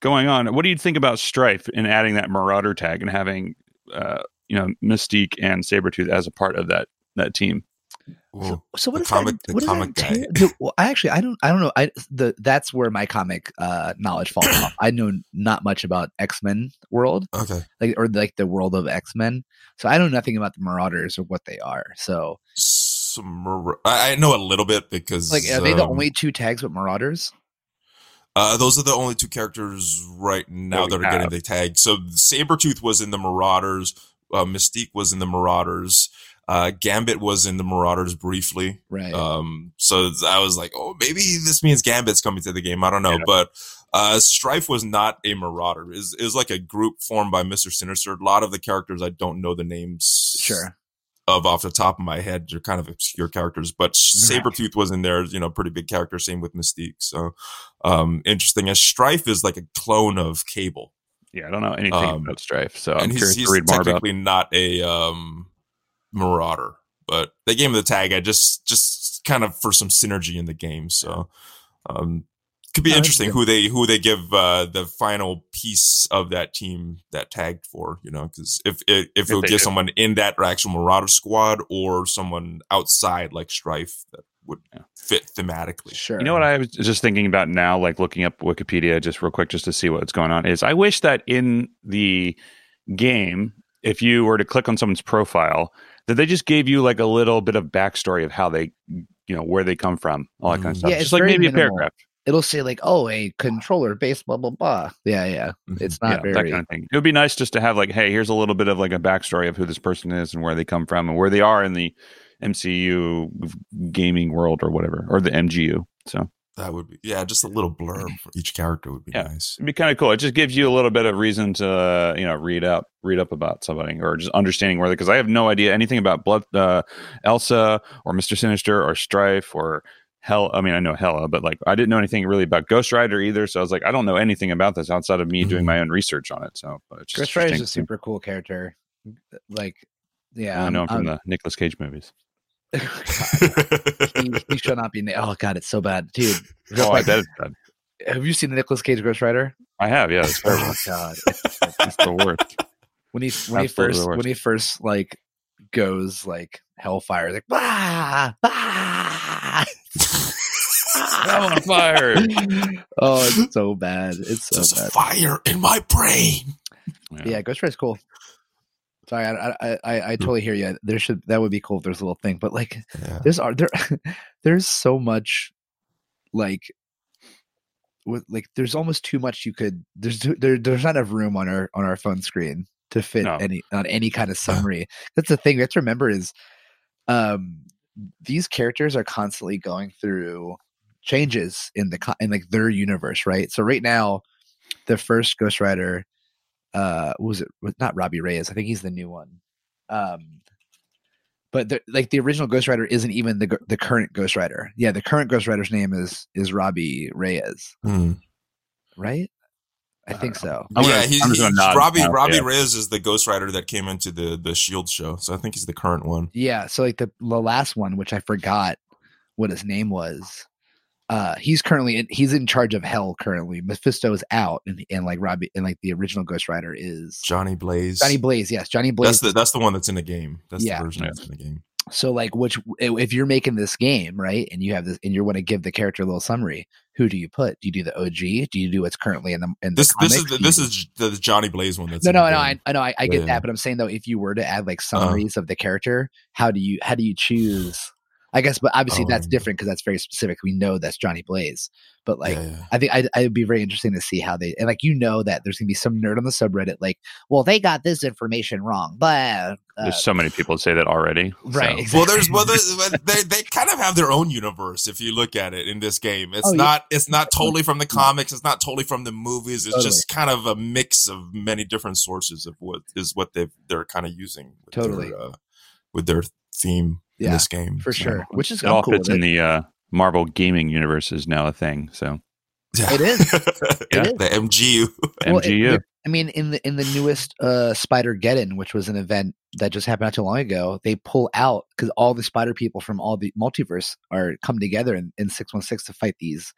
going on, what do you think about Strife and adding that Marauder tag and having uh you know Mystique and Sabretooth as a part of that that team? Ooh. So what The does comic- that, the what comic that entail? Dude, well, I actually I don't I don't know. I the that's where my comic uh knowledge falls off. I know not much about X Men world, Okay. like or like the world of X Men. So I know nothing about the Marauders or what they are. So Some, I I know a little bit because like, are they the um, only two tags with Marauders? Uh, those are the only two characters right now That are getting the tag. So Sabretooth was in the Marauders. Uh, Mystique was in the Marauders. Uh, Gambit was in the Marauders briefly. Right. Um, so I was like, oh, maybe this means Gambit's coming to the game. I don't know. Yeah. But uh, Strife was not a Marauder. Is is like a group formed by Mister Sinister. A lot of the characters I don't know the names sure. of off the top of my head. They're kind of obscure characters, but Sabretooth was in there, you know, pretty big character. Same with Mystique. So, um, interesting. As Strife is like a clone of Cable. Yeah, I don't know anything um, about Strife, so I'm curious he's, to read more about. technically not a um, Marauder, but they gave him the tag. I just just kind of for some synergy in the game. So, um, could be Oh, interesting who they who they give uh, the final piece of that team that tagged for. You know, because if if, if If it would give do. someone in that actual Marauder squad or someone outside like Strife that would Yeah. fit thematically. Sure. You know what I was just thinking about now, like looking up Wikipedia just real quick, just to see what's going on. Is I wish that in the game, if you were to click on someone's profile, that they just gave you like a little bit of backstory of how they, you know, where they come from, all that kind of Mm. stuff. Yeah, just it's like maybe a paragraph. It'll say like, oh, a controller based blah blah blah. Yeah, yeah. Mhm. It's yeah, not that very. kind of thing. It would be nice just to have like, hey, here's a little bit of like a backstory of who this person is and where they come from and where they are in the MCU gaming world or whatever, or the MGU. So That would be yeah, just a little blurb for each character would be Yeah. nice. it'd be kind of cool. It just gives you a little bit of reason to uh, you know read up, read up about somebody, or just understanding where they. Because I have no idea anything about Blood, uh, Elsa, or Mister Sinister, or Strife, or Hell. I mean, I know Hela, but like I didn't know anything really about Ghost Rider either. So I was like, I don't know anything about this outside of me doing Mhm. my own research on it. So, but it's just Ghost Rider is a super cool character. Like, yeah, I I'm- know him from I'm- the Nicolas Cage movies. he, he should not be. Na- oh God, it's so bad, dude. Oh, I like- bet it's bad. have you seen the Nicolas Cage Ghost Rider? I have. Yeah, it's. Oh God, it's, it's the worst. when he when he first when he first like goes like hellfire, like bah, bah. I'm on fire. oh, it's so bad. It's so There's bad. fire in my brain. Yeah, Ghost Rider's cool. Sorry, I I, I, I totally hear you. There should that would be cool if there's a little thing, but like Yeah. there's are there there's so much like with like there's almost too much you could there's there there's not enough room on our on our phone screen to fit No. any on any kind of summary. That's the thing we have to remember is um these characters are constantly going through changes in the in like their universe, right? So right now the first Ghost Rider uh what was it was not Robbie Reyes, I think he's the new one. Um but the, like the original Ghost Rider isn't even the the current Ghost Rider. Yeah, the current Ghost Rider's name is is Robbie Reyes, Hmm. right? I I think so. I'm yeah, gonna- he's, I'm just gonna he's- Robbie now, Robbie yeah. Reyes is the Ghost Rider that came into the the Shield show, so I think he's the current one. Yeah, so like the the last one, which I forgot what his name was. Uh, he's currently in, he's in charge of Hell currently. Mephisto is out, and and like Robbie and like the original Ghost Rider is Johnny Blaze. Johnny Blaze. Yes, Johnny Blaze. that's the that's the one that's in the game. That's Yeah. the version Yeah. that's in the game. so like, which if you're making this game right, and you have this, and you want to give the character a little summary, who do you put? Do you do the OG? Do you do what's currently in the in the This this is the, this is the Johnny Blaze one. That's no, no, the no. I, I know, I, I get Yeah. that, but I'm saying though, if you were to add like Uh-huh. summaries of the character, how do you how do you choose? I guess, but obviously that's Um, different because that's very specific. We know that's Johnny Blaze, but like yeah, yeah. I think I'd, I'd be very interesting to see how they and like you know that there's gonna be some nerd on the subreddit like, well, they got this information wrong, but uh, There's so many people say that already. right, So. Well, there's well, there's, they they kind of have their own universe if you look at it in this game. It's Oh, yeah. not it's not totally from the comics. It's not totally from the movies. It's Totally. just kind of a mix of many different sources of what is what they they're kind of using. With Totally. their, uh, with their theme in Yeah, this game for So, sure. Which is It all I'm cool fits in it. the uh, Marvel gaming universe is now a thing. So Yeah. It is. Yeah. is. the MGU. Well, it- MGU. it- I mean, in the in the newest uh, Spider Geddon, which was an event that just happened not too long ago, they pull out because all the Spider people from all the multiverse are come together in, in six one six to fight these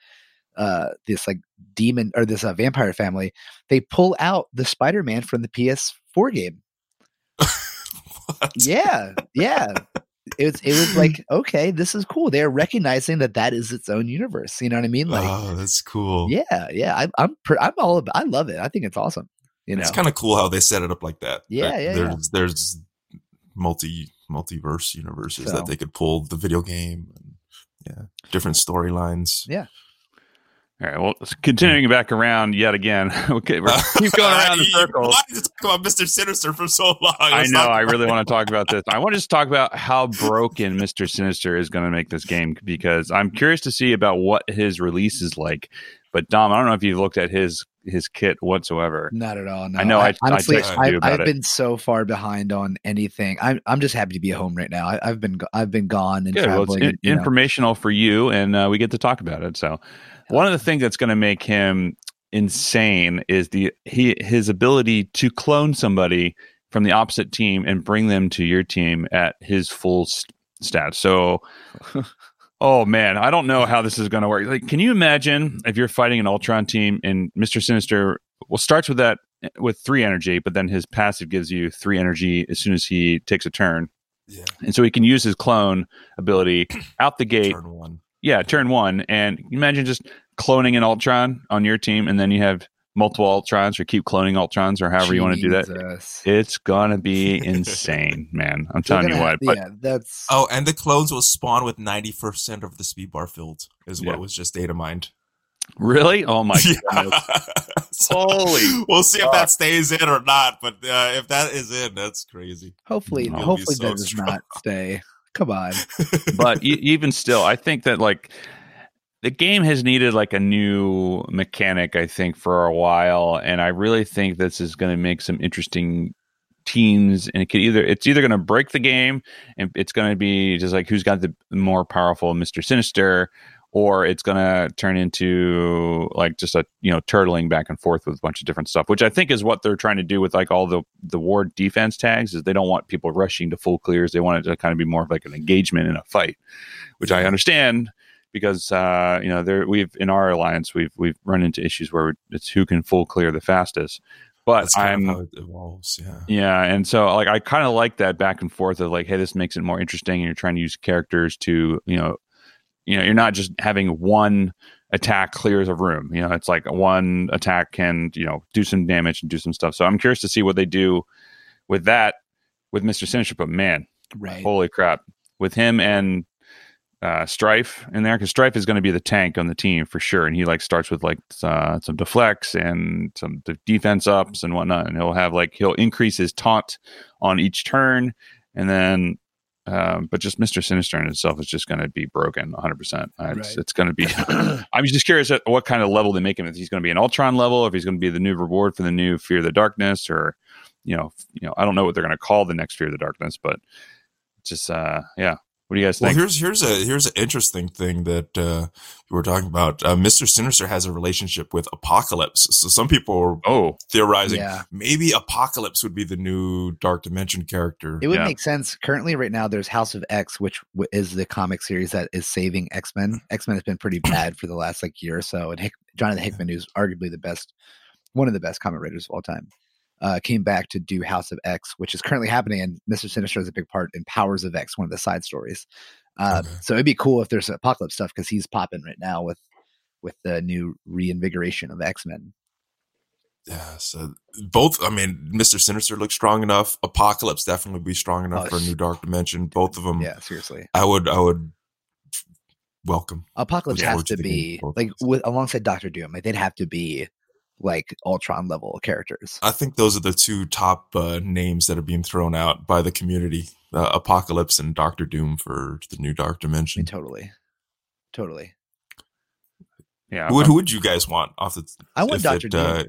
uh this like demon or this uh, vampire family. They pull out the Spider Man from the PS4 game. Yeah, yeah. It was it was like okay, this is cool. They're recognizing that that is its own universe. You know what I mean? Like, oh, that's cool. yeah, yeah. I'm I'm I'm all about. I love it. I think it's awesome. You know, It's kind of cool how they set it up like that. Yeah, That yeah, yeah. There's there's multi multiverse universes So- that they could pull the video game. And, yeah, different storylines. Yeah. All right. Well, continuing back around yet again. okay, we're keep going around the circle. circle. wanted to talk about Mister Sinister for so long. I know. talk I really want to talk about this. I want to just talk about how broken Mister Sinister is going to make this game because I'm curious to see about what his release is like. But Dom, I don't know if you've looked at his his kit whatsoever. Not at all. No. I know. I, honestly, I texted you about I've it. been so far behind on anything. I'm I'm just happy to be home right now. I, I've been I've been gone and Good. Well, it's traveling. in- and, you know. informational for you, and uh, we get to talk about it. So, one of the things that's going to make him insane is the he his ability to clone somebody from the opposite team and bring them to your team at his full st- stats. So, oh man, I don't know how this is going to work. Like, can you imagine if you're fighting an Ultron team and Mister Sinister? Well, starts with that with three energy, but then his passive gives you three energy as soon as he takes a turn. Yeah. And so he can use his clone ability out the gate. Turn one. Yeah, turn one. And you imagine just cloning an Ultron on your team, and then you have multiple Ultrons or keep cloning Ultrons or however you want to do that. It's gonna be insane, man. I'm They're telling you gonna- what. But yeah, that's Oh, and the clones will spawn with 90% of the speed bar filled, is what Yeah. was just data mined. really? Oh my Yeah. god. So, Holy We'll see if that stays in or not, but uh, if that is in, that's crazy. hopefully hopefully so that does not stay. Come on. but e- even still, I think that like the game has needed like a new mechanic. I think for a while, and I really think this is going to make some interesting teams. And it could either it's either going to break the game, and it's going to be just like who's got the more powerful Mister Sinister. Or it's gonna turn into like just a you know turtling back and forth with a bunch of different stuff, which I think is what they're trying to do with like all the the ward defense tags. Is they don't want people rushing to full clears. They want it to kind of be more of like an engagement in a fight which I understand because uh, you know there we've in our alliance we've we've run into issues where it's who can full clear the fastest. But I'm of how it evolves. Yeah. yeah, and so like I kind of like that back and forth of like, hey, this makes it more interesting, and you're trying to use characters to you know, you know, you're not just having one attack clears a room. You know, it's like one attack can you know do some damage and do some stuff. So I'm curious to see what they do with that with Mister Sinister. But man, Right. Holy crap! With him and uh, Stryfe in there, because Stryfe is going to be the tank on the team for sure, and he like starts with like uh, some deflects and some de- defense ups and whatnot, and he'll have like he'll increase his taunt on each turn, and then. Um, but just Mister Sinister in itself is just going to be broken 100. percent It's, Right. it's going to be. I'm just curious at what kind of level they make him. If he's going to be an Ultron level, if he's going to be the new reward for the new Fear of the Darkness, or you know, you know, I don't know what they're going to call the next Fear of the Darkness, but just uh yeah what do you guys think? Well, here's here's a here's an interesting thing that uh, you were talking about. Uh, Mister Sinister has a relationship with Apocalypse, so some people are oh theorizing Yeah. maybe Apocalypse would be the new Dark Dimension character. It would Yeah. make sense. Currently, right now, there's House of X, which w- is the comic series that is saving X Men. X Men has been pretty bad for the last like year or so, and Hick- Jonathan Hickman, who's arguably the best, one of the best comic writers of all time, uh, came back to do House of X, which is currently happening, and Mister Sinister is a big part in Powers of X, one of the side stories. Uh, Okay. So it'd be cool if there's Apocalypse stuff because he's popping right now with with the new reinvigoration of X Men. Yeah, so both. I mean, Mister Sinister looks strong enough. Apocalypse definitely be strong enough Oh, for a new Dark Dimension. Both of them, Yeah, seriously. I would, I would welcome. Apocalypse has to be like with alongside Doctor Doom. Like they'd have to be like Ultron level characters. I think those are the two top uh, names that are being thrown out by the community: uh, Apocalypse and Doctor Doom for the new Dark I mean, Dimension. totally, totally. yeah Who would, who would you guys want off the? I want Doctor Doom. uh,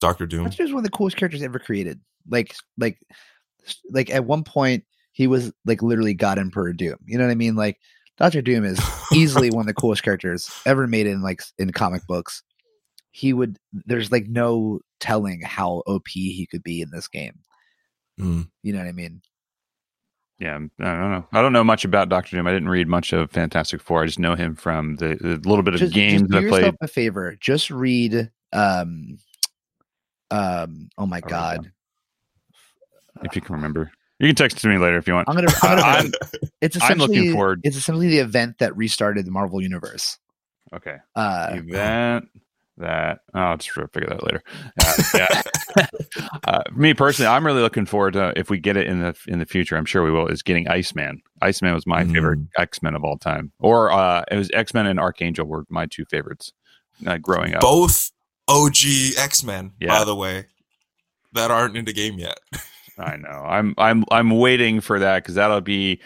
Doctor Doom. Doctor Doom is one of the coolest characters ever created. Like, like, like at one point he was like literally God Emperor Doom. You know what I mean? Like Doctor Doom is easily one of the coolest characters ever made in like in comic books. He would. There's like no telling how OP he could be in this game. Mm. You know what I mean? yeah i don't know i don't know much about dr doom i didn't read much of fantastic four i just know him from the, the little bit of just, games just do that i played yourself a favor. Just read. Um, um. Oh my I'll god! if you can remember you can text it to me later if you want I'm gonna. I'm gonna I'm- it's I'm looking forward- It's essentially the event that restarted the Marvel universe. okay Uh, event that oh, I'll just figure that later. Uh, yeah. uh, me personally, I'm really looking forward to if we get it in the in the future. I'm sure we will. Is getting Iceman. Iceman was my Mm. favorite X Men of all time, or uh, it was X Men and Archangel were my two favorites uh, growing up. Both OG X Men, Yeah. by the way, that aren't in the game yet. I know. I'm I'm I'm waiting for that because that'll be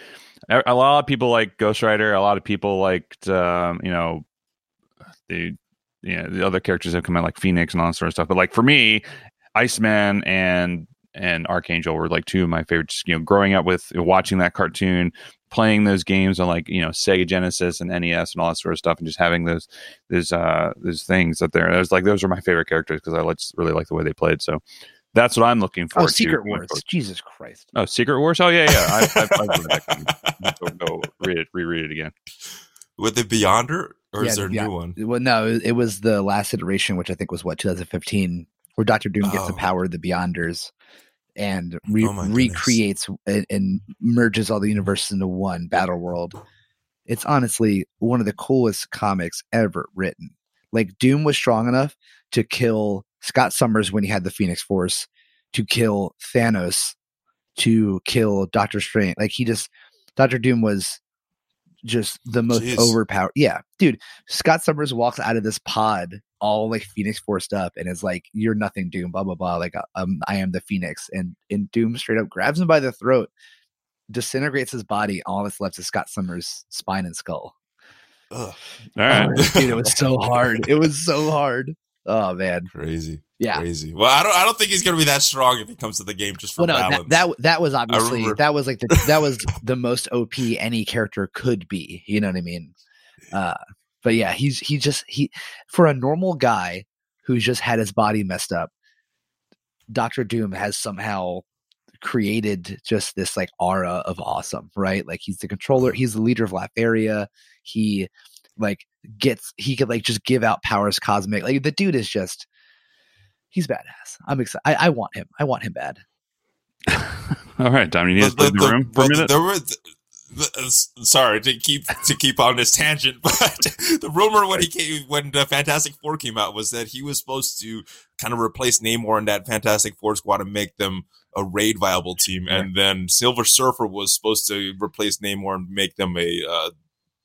a a lot of people like Ghost Rider. A lot of people liked um, you know the you know the other characters have come out like Phoenix and all that sort of stuff. But like for me, Iceman and and Archangel were like two of my favorites. You know, growing up with watching that cartoon, playing those games on like you know Sega Genesis and NES and all that sort of stuff, and just having those those uh those things up there. I was like those were my favorite characters because I just really like the way they played. So that's what I'm looking for. Oh, Secret Wars! Jesus Christ! Oh, Secret Wars! Oh yeah, yeah. I, read that. Go, go read it, reread it again. With the Beyonder, or Yeah, is there a yeah. new one? Well, no, it, it was the last iteration, which I think was what 2015, where Doctor Doom gets the Oh. power of the Beyonders and re- Oh recreates and, and merges all the universes into one battle world. It's honestly one of the coolest comics ever written. Like Doom was strong enough to kill Scott Summers when he had the Phoenix Force, to kill Thanos, to kill Doctor Strange. Like he just Doctor Doom was just the most Jeez. overpowered. Yeah, dude. Scott Summers walks out of this pod all like Phoenix forced up and is like, "You're nothing, Doom." Blah blah blah. Like, um, I am the Phoenix, and and Doom straight up grabs him by the throat, disintegrates his body. All that's left is Scott Summers' spine and skull. Ugh, All right. dude, it was so hard. It was so hard. Oh man, crazy, yeah. crazy. Well, I don't, I don't think he's gonna be that strong if he comes to the game just for Well, no, that, balance. that that was obviously that was like the that was the most OP any character could be. You know what I mean? Uh, but yeah, he's he just he for a normal guy who's just had his body messed up. Doctor Doom has somehow created just this like aura of awesome, right? Like he's the controller, he's the leader of Latveria. He like gets he could like just give out powers cosmic. Like the dude is just he's badass. I'm excited. I, I want him. I want him bad. All right, Dom. You need to But leave the room for a but minute. There were, th- th- sorry to keep to keep on this tangent, but the rumor when he came when the Fantastic Four came out was that he was supposed to kind of replace Namor in that Fantastic Four squad and make them a raid viable team, and then Silver Surfer was supposed to replace Namor and make them a. Uh,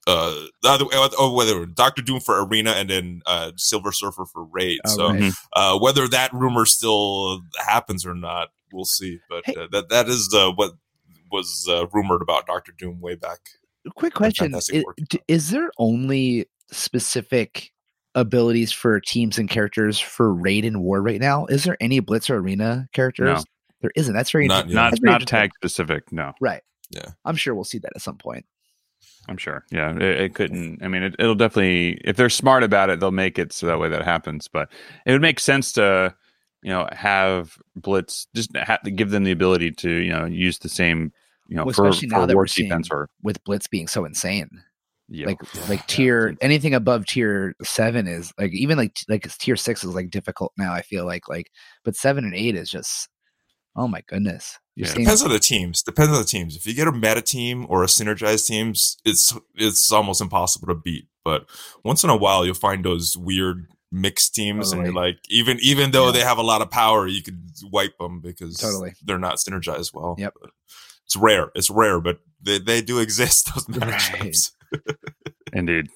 uh, the other way, oh, whether Doctor Doom for Arena and then uh, Silver Surfer for Raid. Oh, so, right. uh, whether that rumor still happens or not, we'll see. But Hey. uh, that that is uh, what was uh, rumored about Doctor Doom way back. quick question is, is there only specific abilities for teams and characters for raid and war right now is there any blitz or arena characters No. there isn't that's very Not not that's very not tag specific. No, right Yeah. i'm sure we'll see that at some point I'm sure. Yeah, it, it couldn't. I mean, it, it'll definitely. If they're smart about it, they'll make it so that way that happens. But it would make sense to, you know, have blitz just have to give them the ability to, you know, use the same, you know, Well, for, especially now for that war we're seeing- or with blitz being so insane yeah. like like tier anything above tier seven is like even like like tier six is like difficult now i feel like like but seven and eight is just oh my goodness You're Yeah. seeing- Depends on the teams. Depends on the teams. If you get a meta team or a synergized teams, it's it's almost impossible to beat. But once in a while, you'll find those weird mixed teams, and you're like, even even though Yeah. they have a lot of power, you could wipe them because Totally. they're not synergized well. Yep. But it's rare. It's rare, but they, they do exist. Those Right. Indeed.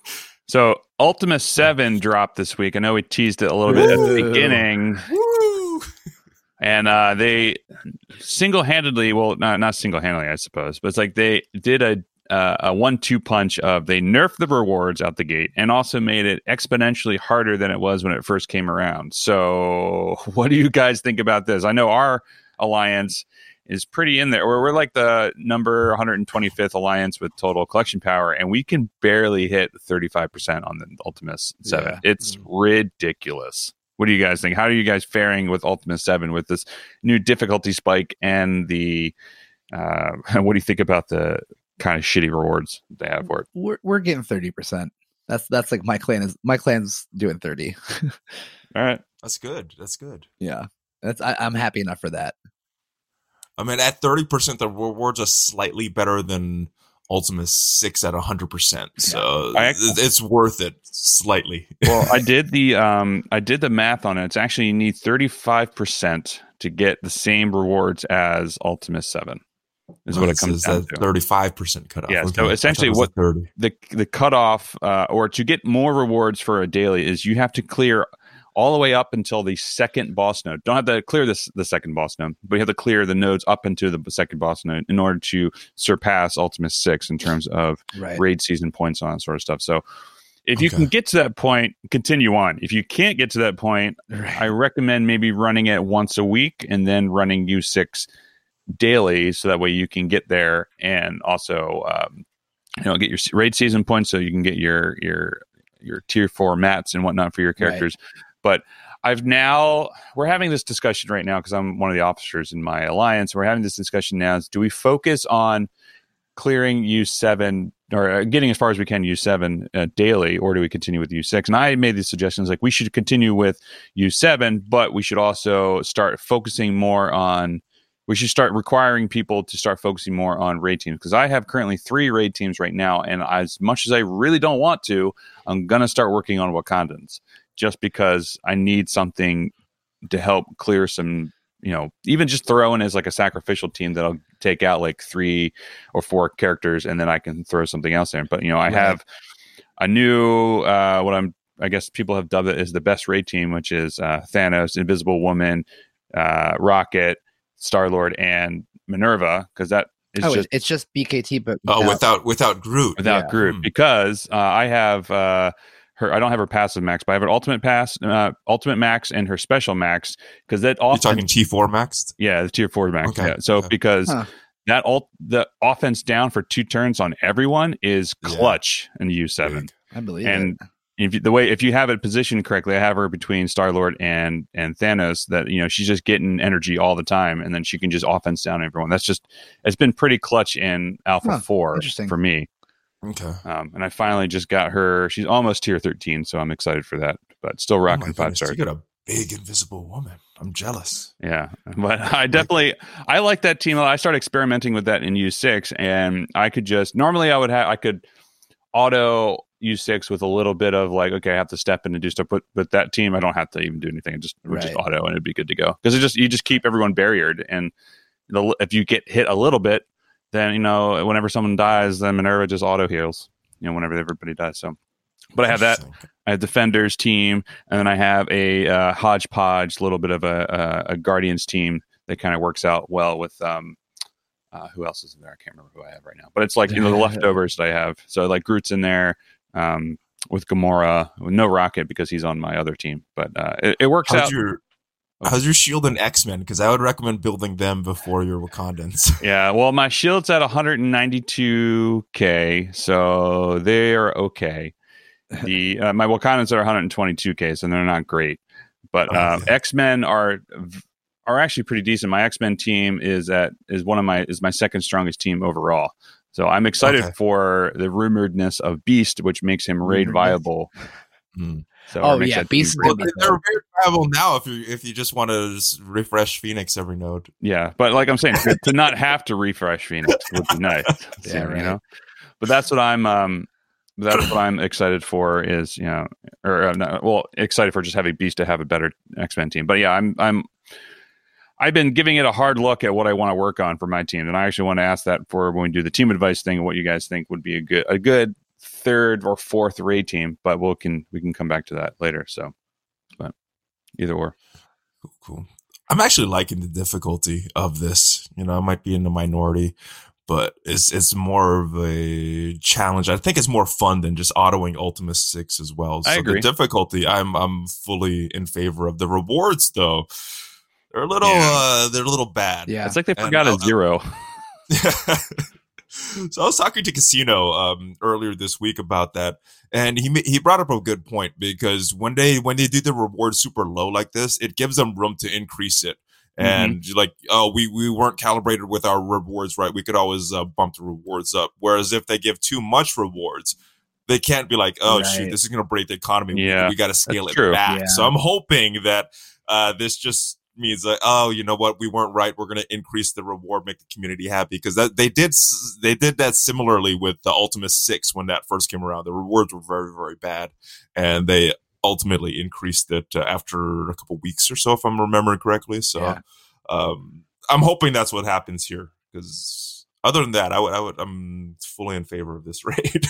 So Ultimus Seven dropped this week. I know we teased it a little bit at the beginning, Woo! And uh, they single-handedly, well, not not single-handedly, I suppose, but it's like they did a uh, a one-two punch of they nerfed the rewards out the gate and also made it exponentially harder than it was when it first came around. So, what do you guys think about this? I know our alliance is pretty in there. We're, we're like the number 125th alliance with total collection power, and we can barely hit 35% on the Ultimus 7. Yeah. It's ridiculous. What do you guys think? How are you guys faring with Ultimus 7 with this new difficulty spike and the uh, what do you think about the kind of shitty rewards they have for it? we're, we're getting 30% that's that's like my clan is my clan's doing 30 All right. That's good. That's good. yeah that's I, i'm happy enough for that I mean, at thirty percent, the rewards are slightly better than Ultimus Six at hundred percent. So it- it's worth it slightly. Well, I did the um I did the math on it. It's actually you need 35% to get the same rewards as Ultimus 7. Is what it comes down to. Thirty-five percent cutoff. Yeah, so thought it essentially what- thirty. the the cutoff uh, or to get more rewards for a daily is you have to clear all the way up until the second boss node. Don't have to clear this the second boss node, but you have to clear the nodes up into the second boss node in order to surpass Ultimus Six in terms of right raid season points on that sort of stuff. So if you Okay. can get to that point, continue on. If you can't get to that point, Right. I recommend maybe running it once a week and then running U6 daily so that way you can get there and also um, you know get your raid season points so you can get your your your tier 4 mats and whatnot for your characters. But I've now we're having this discussion right now because I'm one of the officers in my alliance. We're having this discussion now is do we focus on clearing U7 or uh, getting as far as we can U7 uh, daily, or do we continue with U6? And I made these suggestions like we should continue with U7, but we should also start focusing more on. We should start requiring people to start focusing more on raid teams because I have currently three raid teams right now, and as much as I really don't want to, I'm gonna start working on Wakandans just because I need something to help clear some. You know, even just throw in as like a sacrificial team that I'll take out like three or four characters, and then I can throw something else in. But you know, I Right. have a new uh, what I'm I guess people have dubbed it as the best raid team, which is uh, Thanos, Invisible Woman, uh, Rocket, Star Lord, and Minerva, because that is oh, just it's, it's just BKT, but Oh, without- without without Groot. without Yeah. Groot. Hmm. Because uh, I have uh, her, I don't have her passive max, but I have her ultimate pass, uh, ultimate max, and her special max because that You're often, talking T four maxed. yeah, the tier four max. Okay, Yeah. So okay. because Huh. that all the offense down for two turns on everyone is Yeah. clutch in U seven. I believe and it. if you, the way if you have it positioned correctly, I have her between Star Lord and and Thanos. That you know she's just getting energy all the time, and then she can just offense down everyone. That's just it's been pretty clutch in Alpha Huh, Four for me. Okay. Um, and I finally just got her. She's almost tier thirteen, so I'm excited for that. But still Oh rocking five stars. You got a big invisible woman. I'm jealous. Yeah, but I definitely I like that team. I started experimenting with that in U6, and I could just normally I would have I could auto U6 with a little bit of like okay, I have to step in and do stuff, but but that team I don't have to even do anything. I just it would just auto and it'd be good to go because it just you just keep everyone barriered, and the, if you get hit a little bit, then you know whenever someone dies, then Minerva just auto heals. You know whenever everybody dies. So, but I have that. I have defenders team, and then I have a uh, hodgepodge, little bit of a, a, a guardians team that kind of works out well with um, uh, who else is in there? I can't remember who I have right now, but it's like you know the leftovers that I have. So like Groot's in there um, with Gamora, with no Rocket because he's on my other team, but uh, it, it works How's out. your How's your shield and X Men? Because I would recommend building them before your Wakandans. Yeah, well, my shield's at 192k, so they are okay. The uh, my Wakandans are 122k, so they're not great. But Oh, yeah. X Men are are actually pretty decent. My X Men team is at is one of my is my second strongest team overall. So I'm excited Okay. for the rumoredness of Beast, which makes him raid viable. Hmm. So Oh, it makes yeah, that Beast is Well, they're very viable now if you if you just want to just refresh Phoenix every node. Yeah, but like I'm saying, to, to not have to refresh Phoenix would be nice. Yeah, So, right. You know, but that's what I'm. um That's what I'm excited for. Is you know, or uh, not, well, excited for just having Beast to have a better X Men team. But yeah, I'm. I'm. I've been giving it a hard look at what I want to work on for my team, and I actually want to ask that for when we do the team advice thing, and what you guys think would be a good a good third or fourth raid team. But we'll can we can come back to that later. So, but either or. Cool, cool. I'm actually liking the difficulty of this. You know, I might be in the minority, but it's it's more of a challenge. I think it's more fun than just autoing Ultimus Six as well. So I agree. the difficulty, I'm I'm fully in favor of. The rewards, though, they're a little Yeah. uh, they're a little bad. Yeah. It's like they And, forgot uh, a zero. so I was talking to Casino um, earlier this week about that, and he he brought up a good point because when they when they do the reward super low like this, it gives them room to increase it. And like, oh, we we weren't calibrated with our rewards right. We could always uh, bump the rewards up. Whereas if they give too much rewards, they can't be like, oh shoot, this is going to break the economy. We- Yeah, we, got to scale that's it true. back. Yeah. So I'm hoping that uh, this just means like, oh, you know what, we weren't right. We're going to increase the reward, make the community happy because that they did they did that similarly with the Ultimus Six when that first came around. The rewards were very very bad, and they ultimately increased it uh, after a couple weeks or so, if I'm remembering correctly. So, Yeah. um, I'm hoping that's what happens here because other than that, I would I would I'm fully in favor of this raid.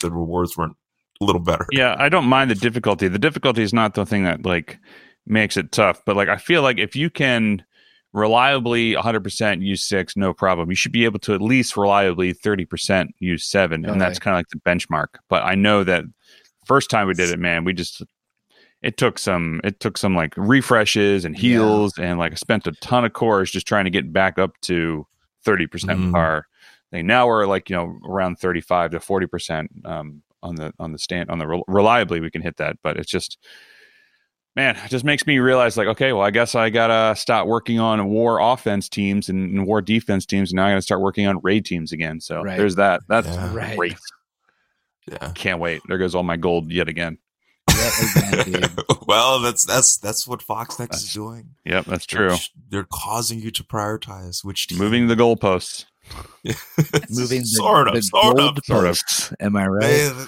the rewards weren't a little better. yeah i don't mind the difficulty the difficulty is not the thing that like makes it tough but like i feel like if you can reliably 100% U6 no problem you should be able to at least reliably 30% U7 and that's kind of like the benchmark but i know that first time we did it, man, we just it took some it took some like refreshes and heals yeah. and like I spent a ton of cores just trying to get back up to 30% mm. power. And now we're like, you know, around 35 to 40% um, on the on the stand on the re- reliably we can hit that, but it's just man, it just makes me realize like, okay, well, I guess I gotta stop working on war offense teams and, and war defense teams, and now I gotta start working on raid teams again. So right. there's that. That's yeah. great. Yeah, can't wait. There goes all my gold yet again. well, that's that's that's what FoxNext is doing. Yep, that's true. They're, they're causing you to prioritize which team. moving the goalposts. moving the, sort of, the sort of, sort of. Am I right? They,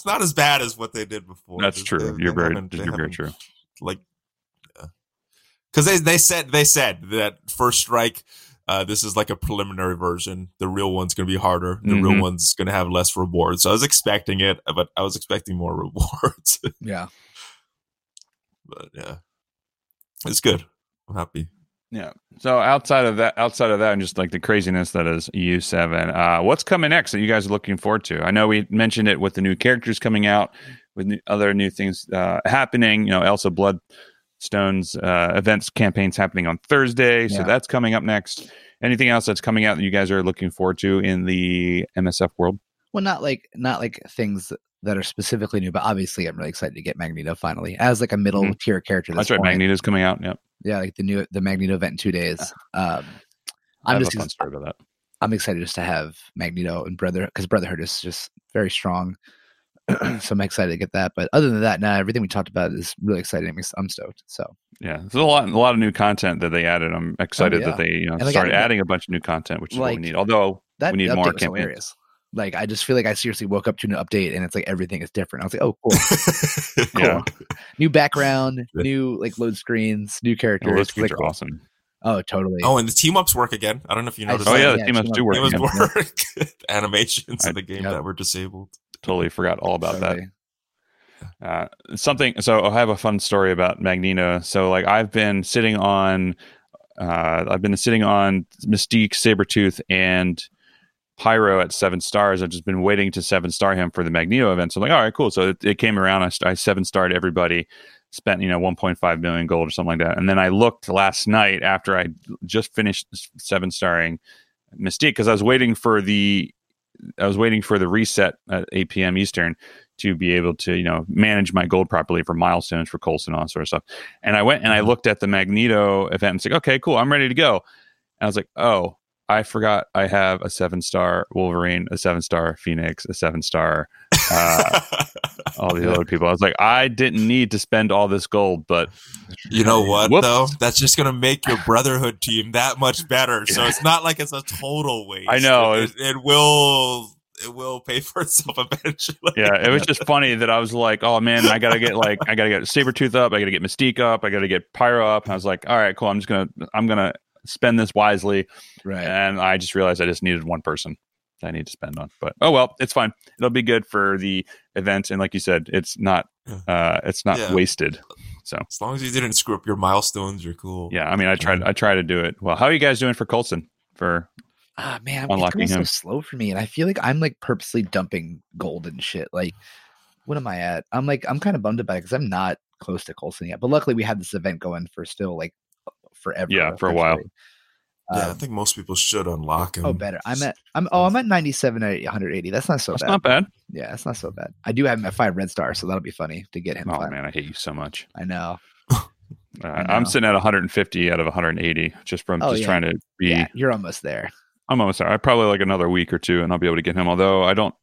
it's not as bad as what they did before. That's true. They, you're they very, you're very true. Like, because they they said they said that first strike. Uh, this is like a preliminary version. The real one's going to be harder. The mm-hmm. real one's going to have less rewards. So I was expecting it, but I was expecting more rewards. yeah. But yeah, it's good. I'm happy. Yeah. So outside of that, outside of that, and just like the craziness that is U seven, uh, what's coming next that you guys are looking forward to? I know we mentioned it with the new characters coming out, with new, other new things uh, happening. You know, Elsa Bloodstone's uh, events campaigns happening on Thursday, so that's coming up next. Anything else that's coming out that you guys are looking forward to in the MSF world? Well, not like not like things that are specifically new, but obviously I'm really excited to get Magneto finally as like a middle mm-hmm. tier character. That's right, point. Magneto's coming out. Yep. Yeah, like the new the Magneto event in two days. Um, I'm just fun story about that. I'm excited just to have Magneto and Brother because Brotherhood is just very strong. so I'm excited to get that. But other than that, now everything we talked about is really exciting. I'm stoked. So yeah, there's a lot, a lot of new content that they added. I'm excited oh, yeah. that they you know started adding a bunch of new content, which is like, what we need. Although we need more campaigns. Like I just feel like I seriously woke up to an update and it's like everything is different. I was like, oh, cool, cool. Yeah. new background, new like load screens, new characters. those screens like, are awesome. Oh, totally. Oh, and the team ups work again. I don't know if you noticed. Oh yeah, the team ups do work. Team ups work. Animations I, in the game yep. that were disabled. Totally forgot all about totally. that. Uh, something. So I have a fun story about Magneto. So like I've been sitting on, uh, I've been sitting on Mystique, Sabretooth, and Pyro at seven stars. I've just been waiting to seven star him for the Magneto event. So I'm like, all right, cool. So it, it came around. I, I seven starred everybody, spent, you know, 1.5 million gold or something like that. And then I looked last night after I just finished seven starring Mystique because I was waiting for the, I was waiting for the reset at 8 p.m. Eastern to be able to, you know, manage my gold properly for milestones for Coulson, all sort of stuff. And I went and I mm-hmm. looked at the Magneto event and like, okay, cool. I'm ready to go. And I was like, oh, I forgot I have a seven star Wolverine, a seven star Phoenix, a seven star, uh, all the other people. I was like, I didn't need to spend all this gold, but you know what whoops. though? That's just gonna make your Brotherhood team that much better. So it's not like it's a total waste. I know it, it, it will it will pay for itself eventually. Yeah, it was just funny that I was like, oh man, I gotta get like I gotta get Sabretooth up, I gotta get Mystique up, I gotta get Pyro up. And I was like, all right, cool. I'm just gonna I'm gonna spend this wisely. Right. And I just realized I just needed one person I need to spend on. But oh well, it's fine. It'll be good for the event. And like you said, it's not uh it's not yeah. wasted. So as long as you didn't screw up your milestones, you're cool. Yeah, I mean I tried I try to do it. Well, how are you guys doing for Coulson for Ah man, unlocking him? so slow for me. And I feel like I'm like purposely dumping gold and shit. Like what am I at? I'm like I'm kind of bummed about it because I'm not close to Coulson yet. But luckily we had this event going for still like forever. Yeah, for a while. Yeah, um, I think most people should unlock him. Oh, better. I'm at I'm oh I'm at 97 at 180. That's not so That's bad. not bad. Yeah, that's not so bad. I do have him at five red stars, so that'll be funny to get him. Oh man, I hate you so much. I know. I am sitting at 150 out of 180 just from oh, just yeah. trying to be. Yeah, you're almost there. I'm almost there. I probably like another week or two, and I'll be able to get him. Although I don't,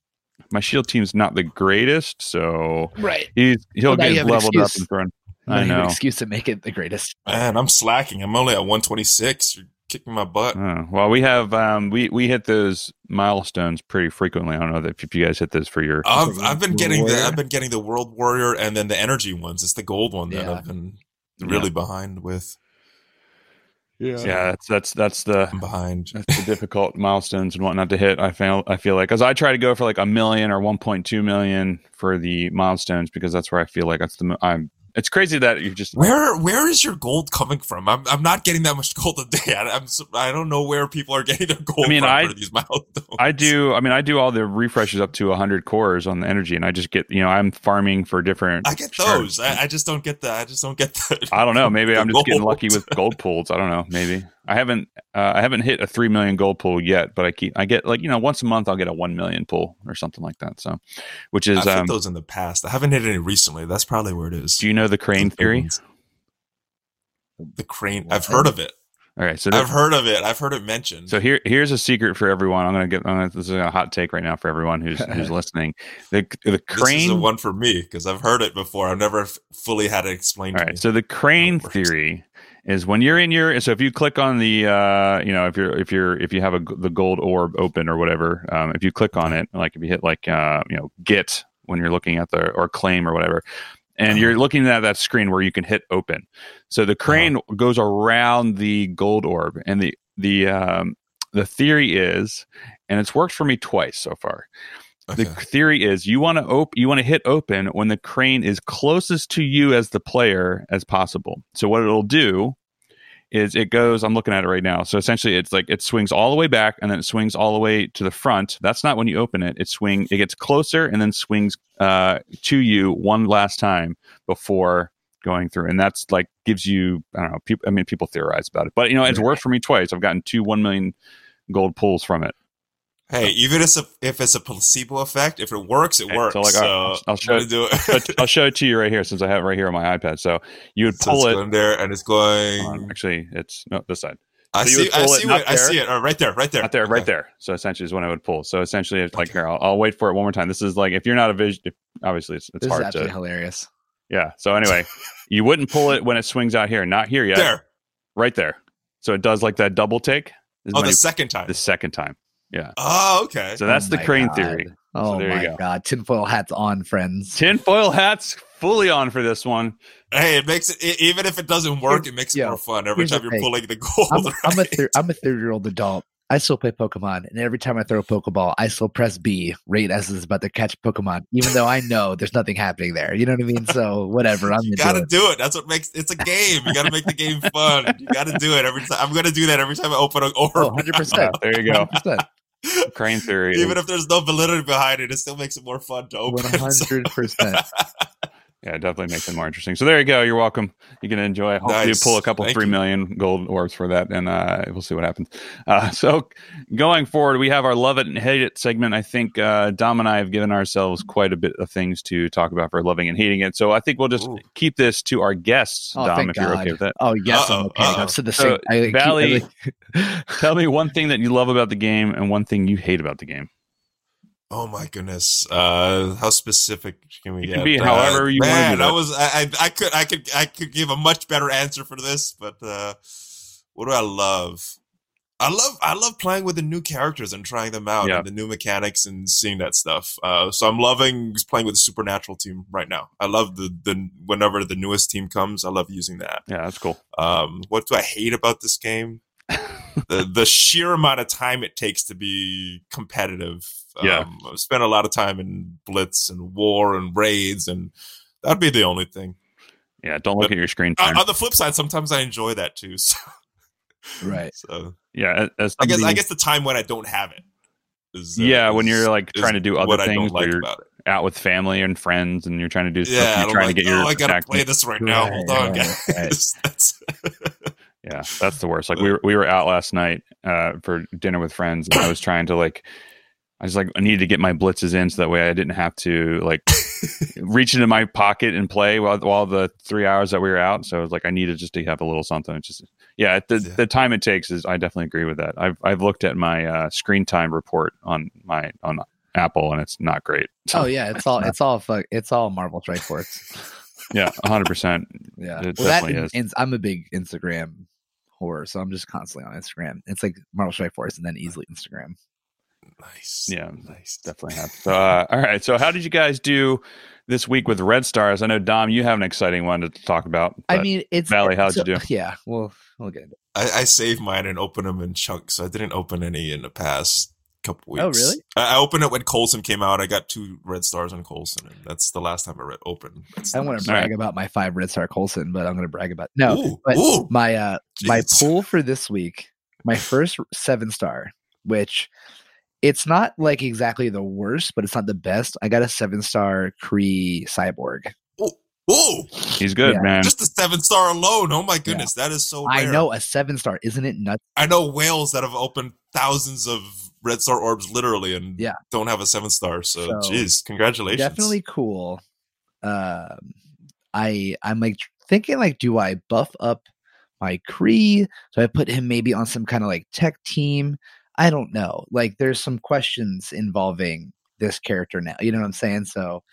my shield team's not the greatest, so right. He's he'll well, get leveled up and thrown. I know. excuse to make it the greatest. Man, I'm slacking. I'm only at 126. You're kicking my butt. Oh, well, we have um, we we hit those milestones pretty frequently. I don't know if you guys hit those for your. I've I've been getting Warrior. the I've been getting the World Warrior and then the energy ones. It's the gold one that yeah. I've been really yeah. behind with. Yeah, yeah, that's that's that's the I'm behind. That's the difficult milestones and whatnot to hit. I feel I feel like because I try to go for like a million or 1.2 million for the milestones because that's where I feel like that's the I'm it's crazy that you're just where where is your gold coming from? I'm I'm not getting that much gold a day. I, I'm I don't know where people are getting their gold. I mean, from I for these milestones. I do. I mean, I do all the refreshes up to 100 cores on the energy, and I just get you know I'm farming for different. I get those. I, I, just don't get that. I just don't get the. I don't know. Maybe I'm just gold. getting lucky with gold pools. I don't know. Maybe I haven't. Uh, I haven't hit a three million gold pool yet, but I keep. I get like you know once a month I'll get a one million pool or something like that. So, which is I've hit um, those in the past. I haven't hit any recently. That's probably where it is. do you know the crane theory? The crane. I've heard of it. All right, so I've heard of it. I've heard it mentioned. So here, here's a secret for everyone. I'm gonna get. I'm gonna, this is a hot take right now for everyone who's who's listening. The the this crane. is a one for me because I've heard it before. I've never f- fully had it explained All to right. So the crane theory is when you're in your. So if you click on the, uh, you know, if you're if you're if you have a the gold orb open or whatever, um, if you click on it, like if you hit like uh, you know, get when you're looking at the or claim or whatever. And Uh-huh. you're looking at that screen where you can hit open. So the crane goes around the gold orb, and the the um, the theory is, and it's worked for me twice so far. Okay. The theory is you want to op- you want to hit open when the crane is closest to you as the player as possible. So what it'll do is it goes I'm looking at it right now. So essentially it's like it swings all the way back and then it swings all the way to the front. That's not when you open it. It swing it gets closer and then swings uh to you one last time before going through and that's like gives you I don't know people I mean people theorize about it. But you know it's worked for me twice. I've gotten two 1 million gold pulls from it. Hey, even if it's a, if it's a placebo effect, if it works, it Okay, works. so, So, I'll- I'll show I'm do it. I'll show it to you right here since I have it right here on my iPad. So you would So pull it's it. going there, and it's going. Hold on. Actually, it's no this side, I so you see. I pull it see. What, I see it. Oh, right there. Right there. not there, right there. So essentially, is when I would pull. So essentially, it's like Okay. here. I'll, I'll wait for it one more time. This is like if you're not a vision, if, obviously it's, it's This is hard absolutely to. hilarious. Yeah. So anyway, you wouldn't pull it when it swings out here. Not here yet. There. Right there. So it does like that double take. Oh, the you- second time. the second time. Oh, okay. So that's Oh the crane God. theory. Oh there you my go. god, tinfoil hats on, friends. Tinfoil hats fully on for this one. Hey, it makes it e- even if it doesn't work, it makes it Yo, more fun every here's time you're thing. pulling the gold. I'm, I'm a right? thir- I'm a 30 year old adult. I still play Pokemon, and every time I throw a Pokeball, I still press B right as it's about to catch Pokemon, even though I know there's nothing happening there. You know what I mean? So whatever, I'm You into gotta it. do it. That's what makes it's a game. You gotta make the game fun. You gotta do it every time. I'm gonna do that every time I open an orb. Oh, 100%. There you go. 100%. Crane theory. Even if there's no validity behind it, it still makes it more fun to open. 100%. Yeah, definitely makes it more interesting. So there you go. You're welcome. You can enjoy. Hopefully, Nice. you pull a couple Thank three you. million gold orbs for that, and uh, we'll see what happens. Uh, so going forward, we have our love it and hate it segment. I think uh, Dom and I have given ourselves quite a bit of things to talk about for loving and hating it. So I think we'll just Ooh. keep this to our guests, Oh, Dom, thank if you're okay with that. Oh, yes, I'm Uh-oh, okay. uh-oh. I've said the So, same. I keep- I Valley- like- Tell me one thing that you love about the game and one thing you hate about the game. Oh my goodness! Uh, how specific can we It get? can be Uh, however you wanna Man. I was I, I I could I could I could give a much better answer for this, but uh, what do I love? I love I love playing with the new characters and trying them out Yeah. and the new mechanics and seeing that stuff. Uh, so I'm loving playing with the Supernatural team right now. I love the the whenever the newest team comes, I love using that. Yeah, that's cool. Um, what do I hate about this game? the the sheer amount of time it takes to be competitive. Yeah. Um, I've spent a lot of time in blitz and war and raids, and that'd be the only thing. Yeah, don't look But- at your screen Uh, on the flip side, sometimes I enjoy that too. So, right. so yeah, as I guess I guess the time when I don't have it. Is, uh, Yeah, when is- you're like trying to do other things like you're out with family and friends and you're trying to do stuff. Yeah, and I'm you're trying like, to get your oh, I gotta attack- play this right now. Right, Hold on, right, guys. Yeah, that's the worst. Like we were we were out last night uh, for dinner with friends, and I was trying to like, I was like, I needed to get my blitzes in so that way I didn't have to like reach into my pocket and play while while the three hours that we were out. So it was like I needed just to have a little something. It's just yeah, the Yeah. the time it takes is I definitely agree with that. I've I've looked at my uh, screen time report on my on Apple, and it's not great. So, Oh yeah, it's all it's all fuck it's all Marvel Strike Force. yeah, hundred percent. Yeah, It well, that is. I'm a big Instagram whore, so I'm just constantly on Instagram. It's like Marvel Strike Force and then easily Instagram. nice. Yeah, nice. definitely have. So, uh, all right. So, how did you guys do this week with Red Stars? I know Dom, you have an exciting one to talk about. I mean, it's Valley, how'd so- you do? Yeah, well, we'll get into it. I, I saved mine and opened them in chunks. So I didn't open any in the past couple weeks. Oh, really? I, I opened it when Coulson came out. I got two red stars on Coulson, and that's the last time I read open. That's I the want to All brag about my five red star Colson, but I'm going to brag about no. Ooh, but ooh. my uh my Jeez. pool for this week, my first seven star, which it's not like exactly the worst, but it's not the best. I got a seven star Kree cyborg. Ooh, He's good, Yeah. man. just the seven star alone. Oh my goodness, that is so. I know a seven star, isn't it nuts? I know whales that have opened thousands of red star orbs literally, and Yeah. don't have a seven star. So, So, congratulations. Definitely cool. Um, I I'm like thinking like, do I buff up my Kree? So I put him maybe on some kind of like tech team. I don't know. Like, there's some questions involving this character now. You know what I'm saying? So,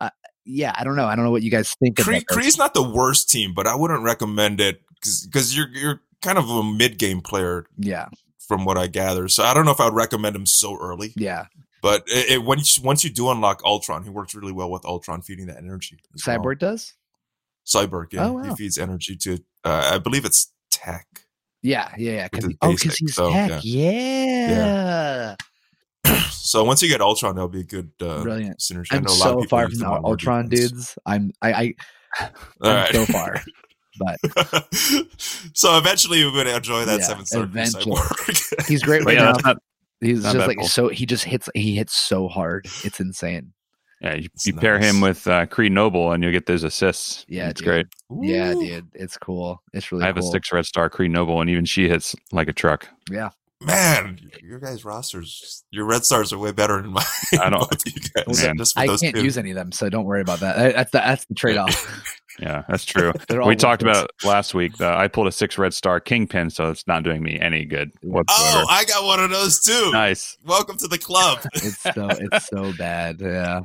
uh, yeah, I don't know. I don't know what you guys think. Kree. Kree's not the worst team, but I wouldn't recommend it because you're you're kind of a mid game player Yeah, from what I gather. So I don't know if I would recommend him so early. yeah. But it, it, when you, once you do unlock Ultron, he works really well with Ultron feeding that energy. as well. Cyborg does. Cyborg, yeah, Oh, he feeds energy to. Uh, I believe it's Tech. Yeah, yeah, yeah. 'cause oh, because he's so, tech. Yeah, yeah. So once you get Ultron, that'll be a good uh, brilliant. synergy. I'm know a lot of so far from the Ultron dudes. I'm I, I I'm right. so far, but so eventually we're going to enjoy that Yeah, seven star eventually. cyborg. he's great right yeah, now. not. He's not just like pull. so. He just hits. He hits so hard. It's insane. Yeah, you, It's you pair him with uh, Kree Noble, and you'll get those assists. Yeah, it's dude. great. Yeah, dude, it's cool. It's really. I have cool. a six red star Kree Noble, and even she hits like a truck. Yeah, Man, your guys' rosters, your red stars are way better than mine. I don't- you guys, Man. just I those can't two. use any of them, so don't worry about that. That's the that's the trade off. Yeah, that's true. We talked weapons. about last week. Uh, I pulled a six red star Kingpin, so it's not doing me any good whatsoever. Oh, I got one of those too. nice. Welcome to the club. It's so it's so bad. Yeah,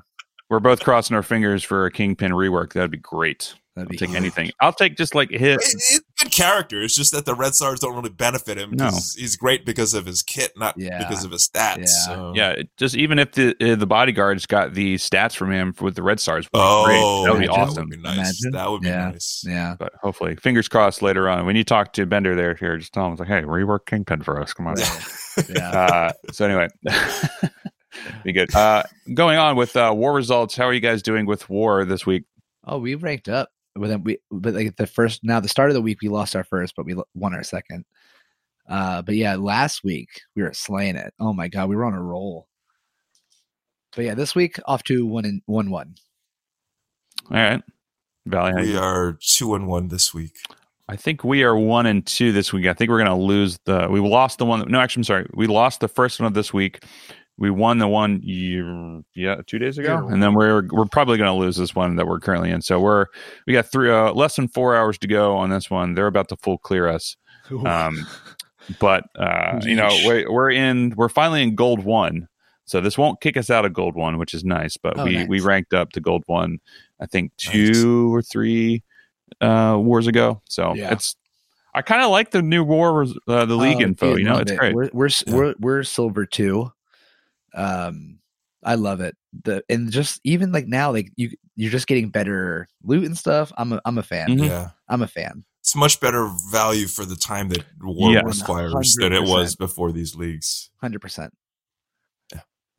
We're both crossing our fingers for a Kingpin rework. That'd be great. that'd I'll be take anything. I'll take just like hit. It- it's good character. It's just that the red stars don't really benefit him. 'cause he's great because of his kit, not Yeah. because of his stats. Yeah. So. Yeah, just even if the uh, the bodyguards got the stats from him with the red stars, Oh, great. That would be awesome. That would be nice. Imagine. That would be Yeah. nice. yeah. But hopefully, fingers crossed later on. When you talk to Bender there, here, just tell him, like, hey, rework Kingpin for us. Come on. Yeah. Uh, so anyway, be good. Uh, going on with uh, war results. How are you guys doing with war this week? Oh, we ranked up. But then we, but like the first, now the start of the week, we lost our first, but we won our second. Uh, but yeah, last week we were slaying it. Oh my god, we were on a roll. But yeah, this week off to one and one one. All right, Valley. We are two and one this week. I think we are one and two this week. I think we're going to lose the. We lost the one. No, actually, I'm sorry. We lost the first one of this week. We won the one year, yeah, two days ago, and then we're we're probably going to lose this one that we're currently in. So we're we got three uh, less than four hours to go on this one. They're about to full clear us. Um, but uh, you know, we're, we're in. We're finally in gold one. So this won't kick us out of gold one, which is nice. But Oh, we nice. we ranked up to gold one. I think two or three uh, wars ago. So Yeah. it's. I kind of like the new war, uh, the league Oh, info. dude, you know, it's it. great. We're we're, Yeah. we're we're silver too. Um, I love it. The and just even like now, like you you're just getting better loot and stuff. I'm a I'm a fan. Mhm. Yeah. I'm a fan. It's much better value for the time that war Yeah. requires than it was before these leagues. Hundred percent.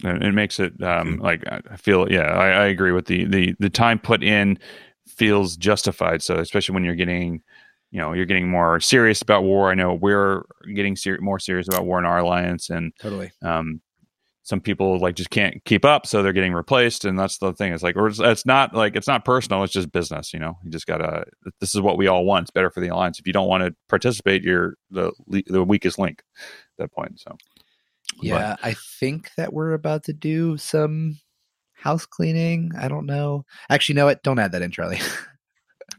And it makes it um, Mhm. like I I feel. Yeah, I, I agree with the the the time put in feels justified. So especially when you're getting. You know, you're getting more serious about war. I know we're getting ser- more serious about war in our alliance, and Totally. um, some people like just can't keep up, so they're getting replaced, and that's the thing. It's like, or it's, it's not like it's not personal; it's just business. You know, you just gotta. This is what we all want. It's better for the alliance. If you don't want to participate, you're the the weakest link at that point. So Yeah, I think that we're about to do some house cleaning. I don't know. Actually, no it Don't add that in, Charlie.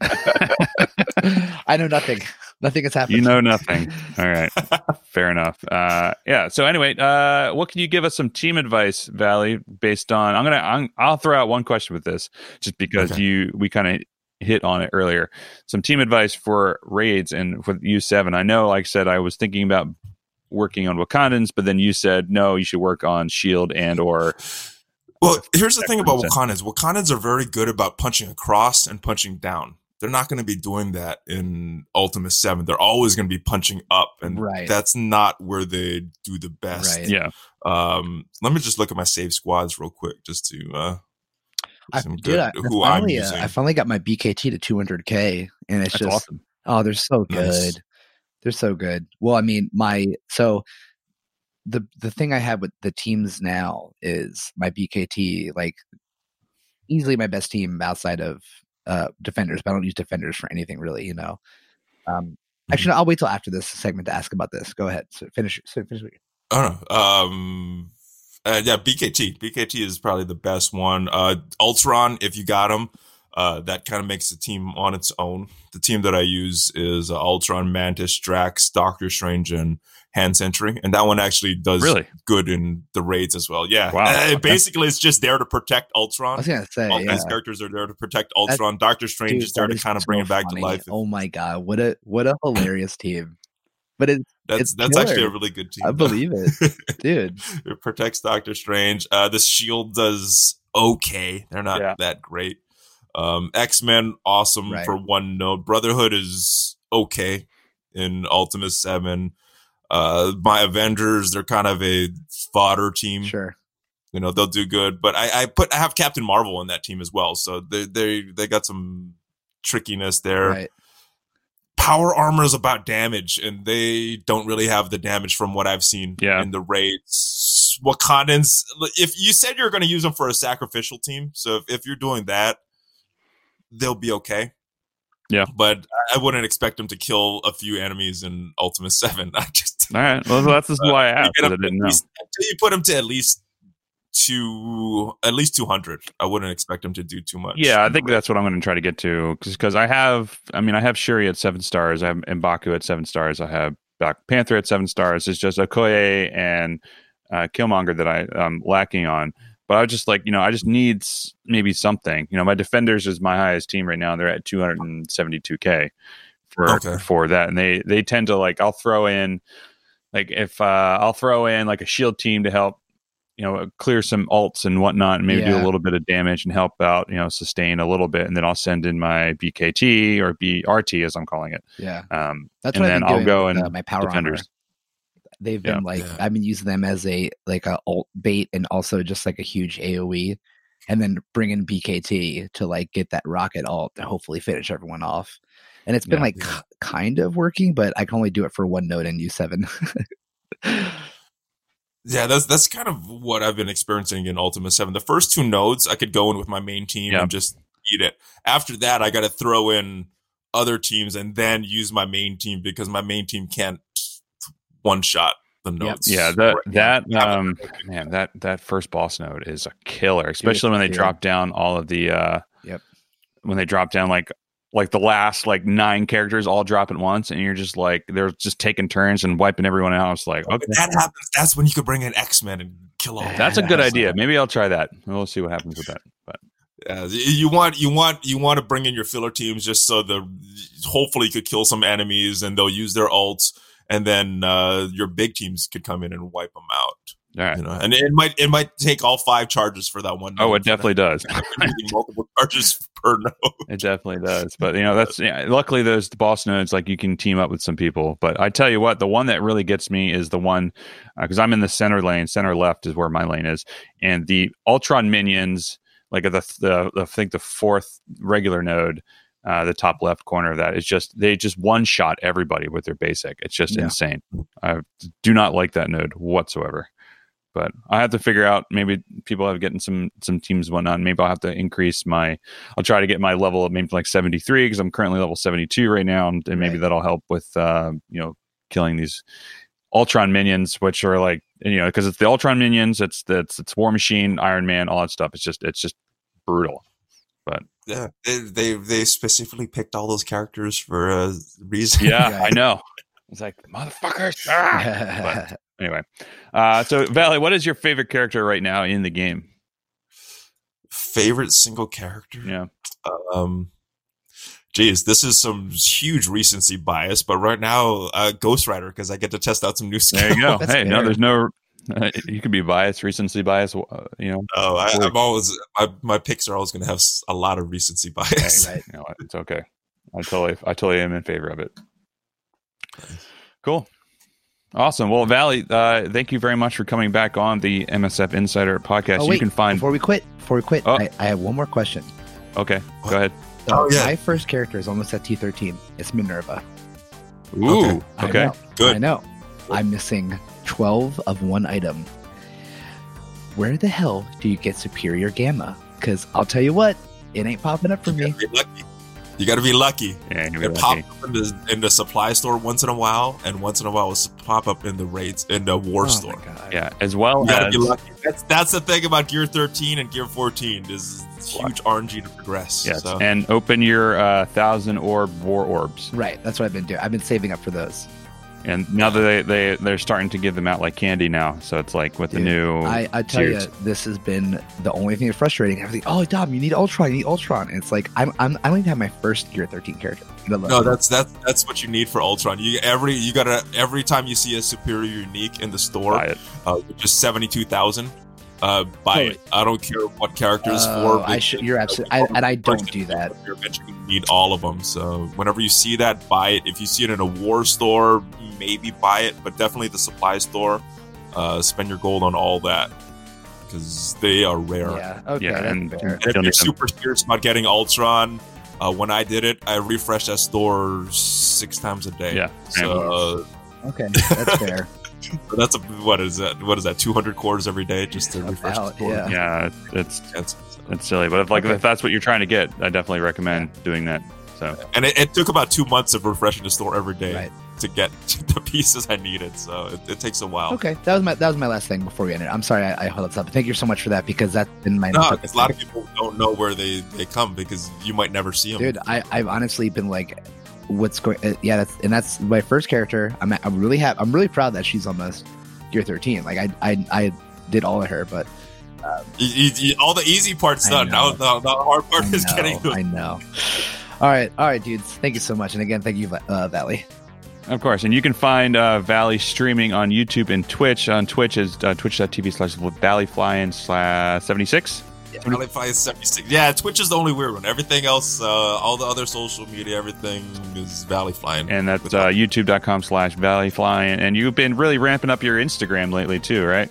I know nothing. Nothing has happened. you know nothing. all right, fair enough. Uh, yeah. So anyway, uh, what can you give us some team advice, Valley? Based on, I'm gonna, I'm, I'll throw out one question with this, just because Okay. you, we kind of hit on it earlier. Some team advice for raids and with U seven. I know, like I said, I was thinking about working on Wakandans, but then you said no, you should work on Shield and or Well, here's the thing about Wakandans. Wakandans are very good about punching across and punching down. They're not going to be doing that in Ultimus 7. They're always going to be punching up and Right. that's not where they do the best. Right. Yeah. Um let me just look at my save squads real quick just to uh I, some dude, good- I, I who I'm finally, uh, using. I finally got my BKT to 200k, and it's That's just awesome. oh, they're so Nice. good. They're so good. Well, I mean, my so the the thing I have with the teams now is my BKT, like easily my best team outside of uh defenders, but I don't use defenders for anything really, you know. Um, actually, no, I'll wait till after this segment to ask about this. Go ahead. So finish. So finish. what you- I don't know. Um, uh, yeah, BKT. BKT is probably the best one. Uh, Ultron, if you got him, uh, that kind of makes the team on its own. The team that I use is uh, Ultron, Mantis, Drax, Doctor Strange, and Hand Sentry, and that one actually does Really? good in the raids as well. Yeah, Wow. Uh, basically, it's just there to protect Ultron. I Ultron. was gonna say, All yeah. these characters are there to protect Ultron. Doctor Strange Dude, is there to kind of so bring it back funny. to life. Oh my god, what a what a hilarious team! But it, That's it's that's actually a really good team. I though. believe it, dude. it protects Doctor Strange. Uh, the Shield does okay. They're not Yeah. that great. Um, X Men, awesome Right. for one node. Brotherhood is okay in Ultimus Seven. Uh, my Avengers, they're kind of a fodder team. Sure. You know, they'll do good. But I, I put I have Captain Marvel in that team as well, so they they they got some trickiness there. Right. Power armor is about damage, and they don't really have the damage from what I've seen Yeah. in the raids. Wakandans, if you said you're going to use them for a sacrificial team, so if, if you're doing that, they'll be okay. Yeah. but I wouldn't expect them to kill a few enemies in Ultimus Seven. I just All right. Well, that's just why I asked. I didn't know. least- until you put them to at least two, at least two hundred. I wouldn't expect them to do too much. Yeah, I think that's what I'm going to try to get to because I have, I mean, I have Shuri at seven stars, I have Mbaku at seven stars, I have Black Panther at seven stars. It's just Okoye and uh, Killmonger that I, I'm lacking on. But I was just like, you know, I just need maybe something. You know, my defenders is my highest team right now. They're at 272k for Okay. for that, and they they tend to like I'll throw in like if uh, I'll throw in like a shield team to help you know clear some alts and whatnot and maybe do a little bit of damage and help out you know sustain a little bit and then i'll send in my bkt or brt as i'm calling it Yeah. um That's and what then I've been i'll doing go with, and uh, my power armor. defenders They've Yeah. been like Yeah. I've been using them as a like a alt bait and also just like a huge AOE, and then bringing BKT to like get that rocket alt to hopefully finish everyone off. And it's been Yeah. like k- kind of working, but I can only do it for one node in U seven. Yeah, that's that's kind of what I've been experiencing in Ultimus Seven. The first two nodes, I could go in with my main team Yeah. and just eat it. After that, I got to throw in other teams and then use my main team because my main team can't one shot the nodes. yeah that Right. that um man that that first boss node is a killer especially when they drop down all of the uh Yep. when they drop down like like the last like nine characters all drop at once and you're just like they're just taking turns and wiping everyone out it's like When okay that happens, that's when you could bring in X Men and kill all. that's a good idea maybe i'll try that we'll see what happens with that but Yeah, you want you want you want to bring in your filler teams just so the hopefully you could kill some enemies and they'll use their ults and then uh, your big teams could come in and wipe them out. Right You know, and it might it might take all five charges for that one. oh it definitely does that. Multiple charges per node. It definitely does. But you know, that's yeah, luckily those the boss nodes like you can team up with some people. But I tell you what, the one that really gets me is the one because I'm in the center lane. Center left is where my lane is, and the Ultron minions, like the the, the I think the fourth regular node. Uh, the top left corner of that is just they just one shot everybody with their basic. It's just Yeah. insane. I do not like that node whatsoever. But I have to figure out maybe people have getting some some teams and whatnot. Maybe I'll have to increase my I'll try to get my level of maybe like 73 because I'm currently level 72 right now, and, and maybe Right. that'll help with uh, you know killing these Ultron minions, which are like you know because it's the Ultron minions, it's the it's, it's War Machine, Iron Man, all that stuff. It's just it's just brutal. But yeah, they, they they specifically picked all those characters for a reason. Yeah, Right. I know. It's like motherfuckers. Ah! Anyway, uh, so Valley, what is your favorite character right now in the game? Favorite single character. Yeah, Um, geez, this is some huge recency bias, but right now, uh, Ghost Rider because I get to test out some new skills. there you go. That's hey, no, there's no. Uh, you could be biased, recency bias. Uh, you know, Oh, I, i'm always my, my picks are always going to have a lot of recency bias. Right. you know what, it's okay. I totally, I totally am in favor of it. Cool. Awesome. Well, Valley, uh, thank you very much for coming back on the MSF Insider podcast. Oh, wait, you can find. before we quit. Before we quit, Oh. I, I have one more question. Okay, go ahead. So Oh, yeah. My first character is almost at T13. It's Minerva. Ooh. Okay. I Okay. know. Good. I know. I'm missing 12 of one item. Where the hell do you get Superior Gamma? Because I'll tell you what, it ain't popping up for You me. Gotta be lucky. You gotta be lucky. Yeah, It lucky. pop up in the, in the supply store once in a while, and once in a while it's pop up in the rates in the war Oh store. Yeah, as well You gotta as be lucky. That's that's the thing about Gear 13 and Gear 14 is it's huge RNG to progress. yes, So. and open your uh, thousand orb war orbs. Right. That's what I've been doing. I've been saving up for those. And now that they they they're starting to give them out like candy now, so it's like with the new. I, I tell tiers. you, this has been the only thing that's frustrating. Everything. Oh, Dom, you need Ultron. You need Ultron. And it's like I'm, I'm I don't even have my first Gear 13 character. Let no, that's that's that's what you need for Ultron. You every you gotta every time you see a superior unique in the store, buy it. uh, which is seventy two thousand. Uh, buy Oh, it. I don't care what character it's Oh, for. I should. You're absolutely. I, and I don't do that. You're eventually gonna need all of them. So whenever you see that, buy it. If you see it in a war store, maybe buy it, but definitely the supply store. Uh, spend your gold on all that because they are rare. Yeah. Okay. Yeah, that's and- And if You'll you're super serious about getting Ultron, uh, when I did it, I refreshed that store six times a day. Yeah, So Okay, that's fair. That's a what is that? What is that? Two hundred cores every day just to refresh About, the store. yeah. Yeah, it's That's- it's silly, but if like Okay. if that's what you're trying to get, I definitely recommend doing that. So And it, it took about two months of refreshing the store every day Right. to get the pieces I needed. So it, it takes a while. Okay, that was my that was my last thing before we ended. I'm sorry I, I held us up. Thank you so much for that because that's been my No, because a lot of people don't know where they, they come because you might never see them. dude. I I've honestly been like, what's going? Uh, yeah, that's and that's my first character. I'm I'm really happy. I'm really proud that she's almost gear 13. Like I I I did all of her, but You- you- you- all the easy part's done. Now the, the hard part I is know, getting I know. All right, all right, dudes. Thank you so much, and again, thank you, uh, Valley. of course, and you can find uh, Valley streaming on YouTube and Twitch. On Twitch is uh, twitch.tv slash valleyflying slash 76. Valley Fly is 76. Yeah, Twitch is the only weird one. Everything else, uh, all the other social media, everything is Valley Flying. And that's uh, youtube.com slash Valley Flying. And you've been really ramping up your Instagram lately too, right?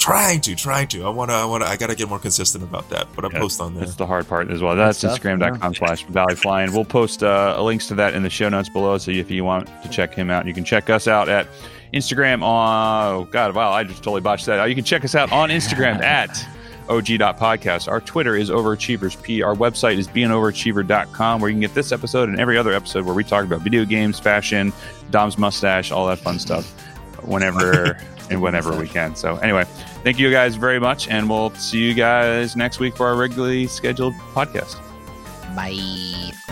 trying to, trying to. I wanna, I wanna, I gotta get more consistent about that. But I Yeah, post on there. That's the hard part as well. That's stuff, Instagram.com slash valleyflying. We'll post uh, links to that in the show notes below. So if you want to check him out, you can check us out at Instagram on, oh God, wow, I just totally botched that. You can check us out on Instagram at og.podcast. Our Twitter is overachieversp. Our website is beingoverachiever.com where you can get this episode and every other episode where we talk about video games, fashion, Dom's mustache, all that fun stuff whenever and whenever we can. So anyway, thank you guys very much and we'll see you guys next week for our regularly scheduled podcast. Bye.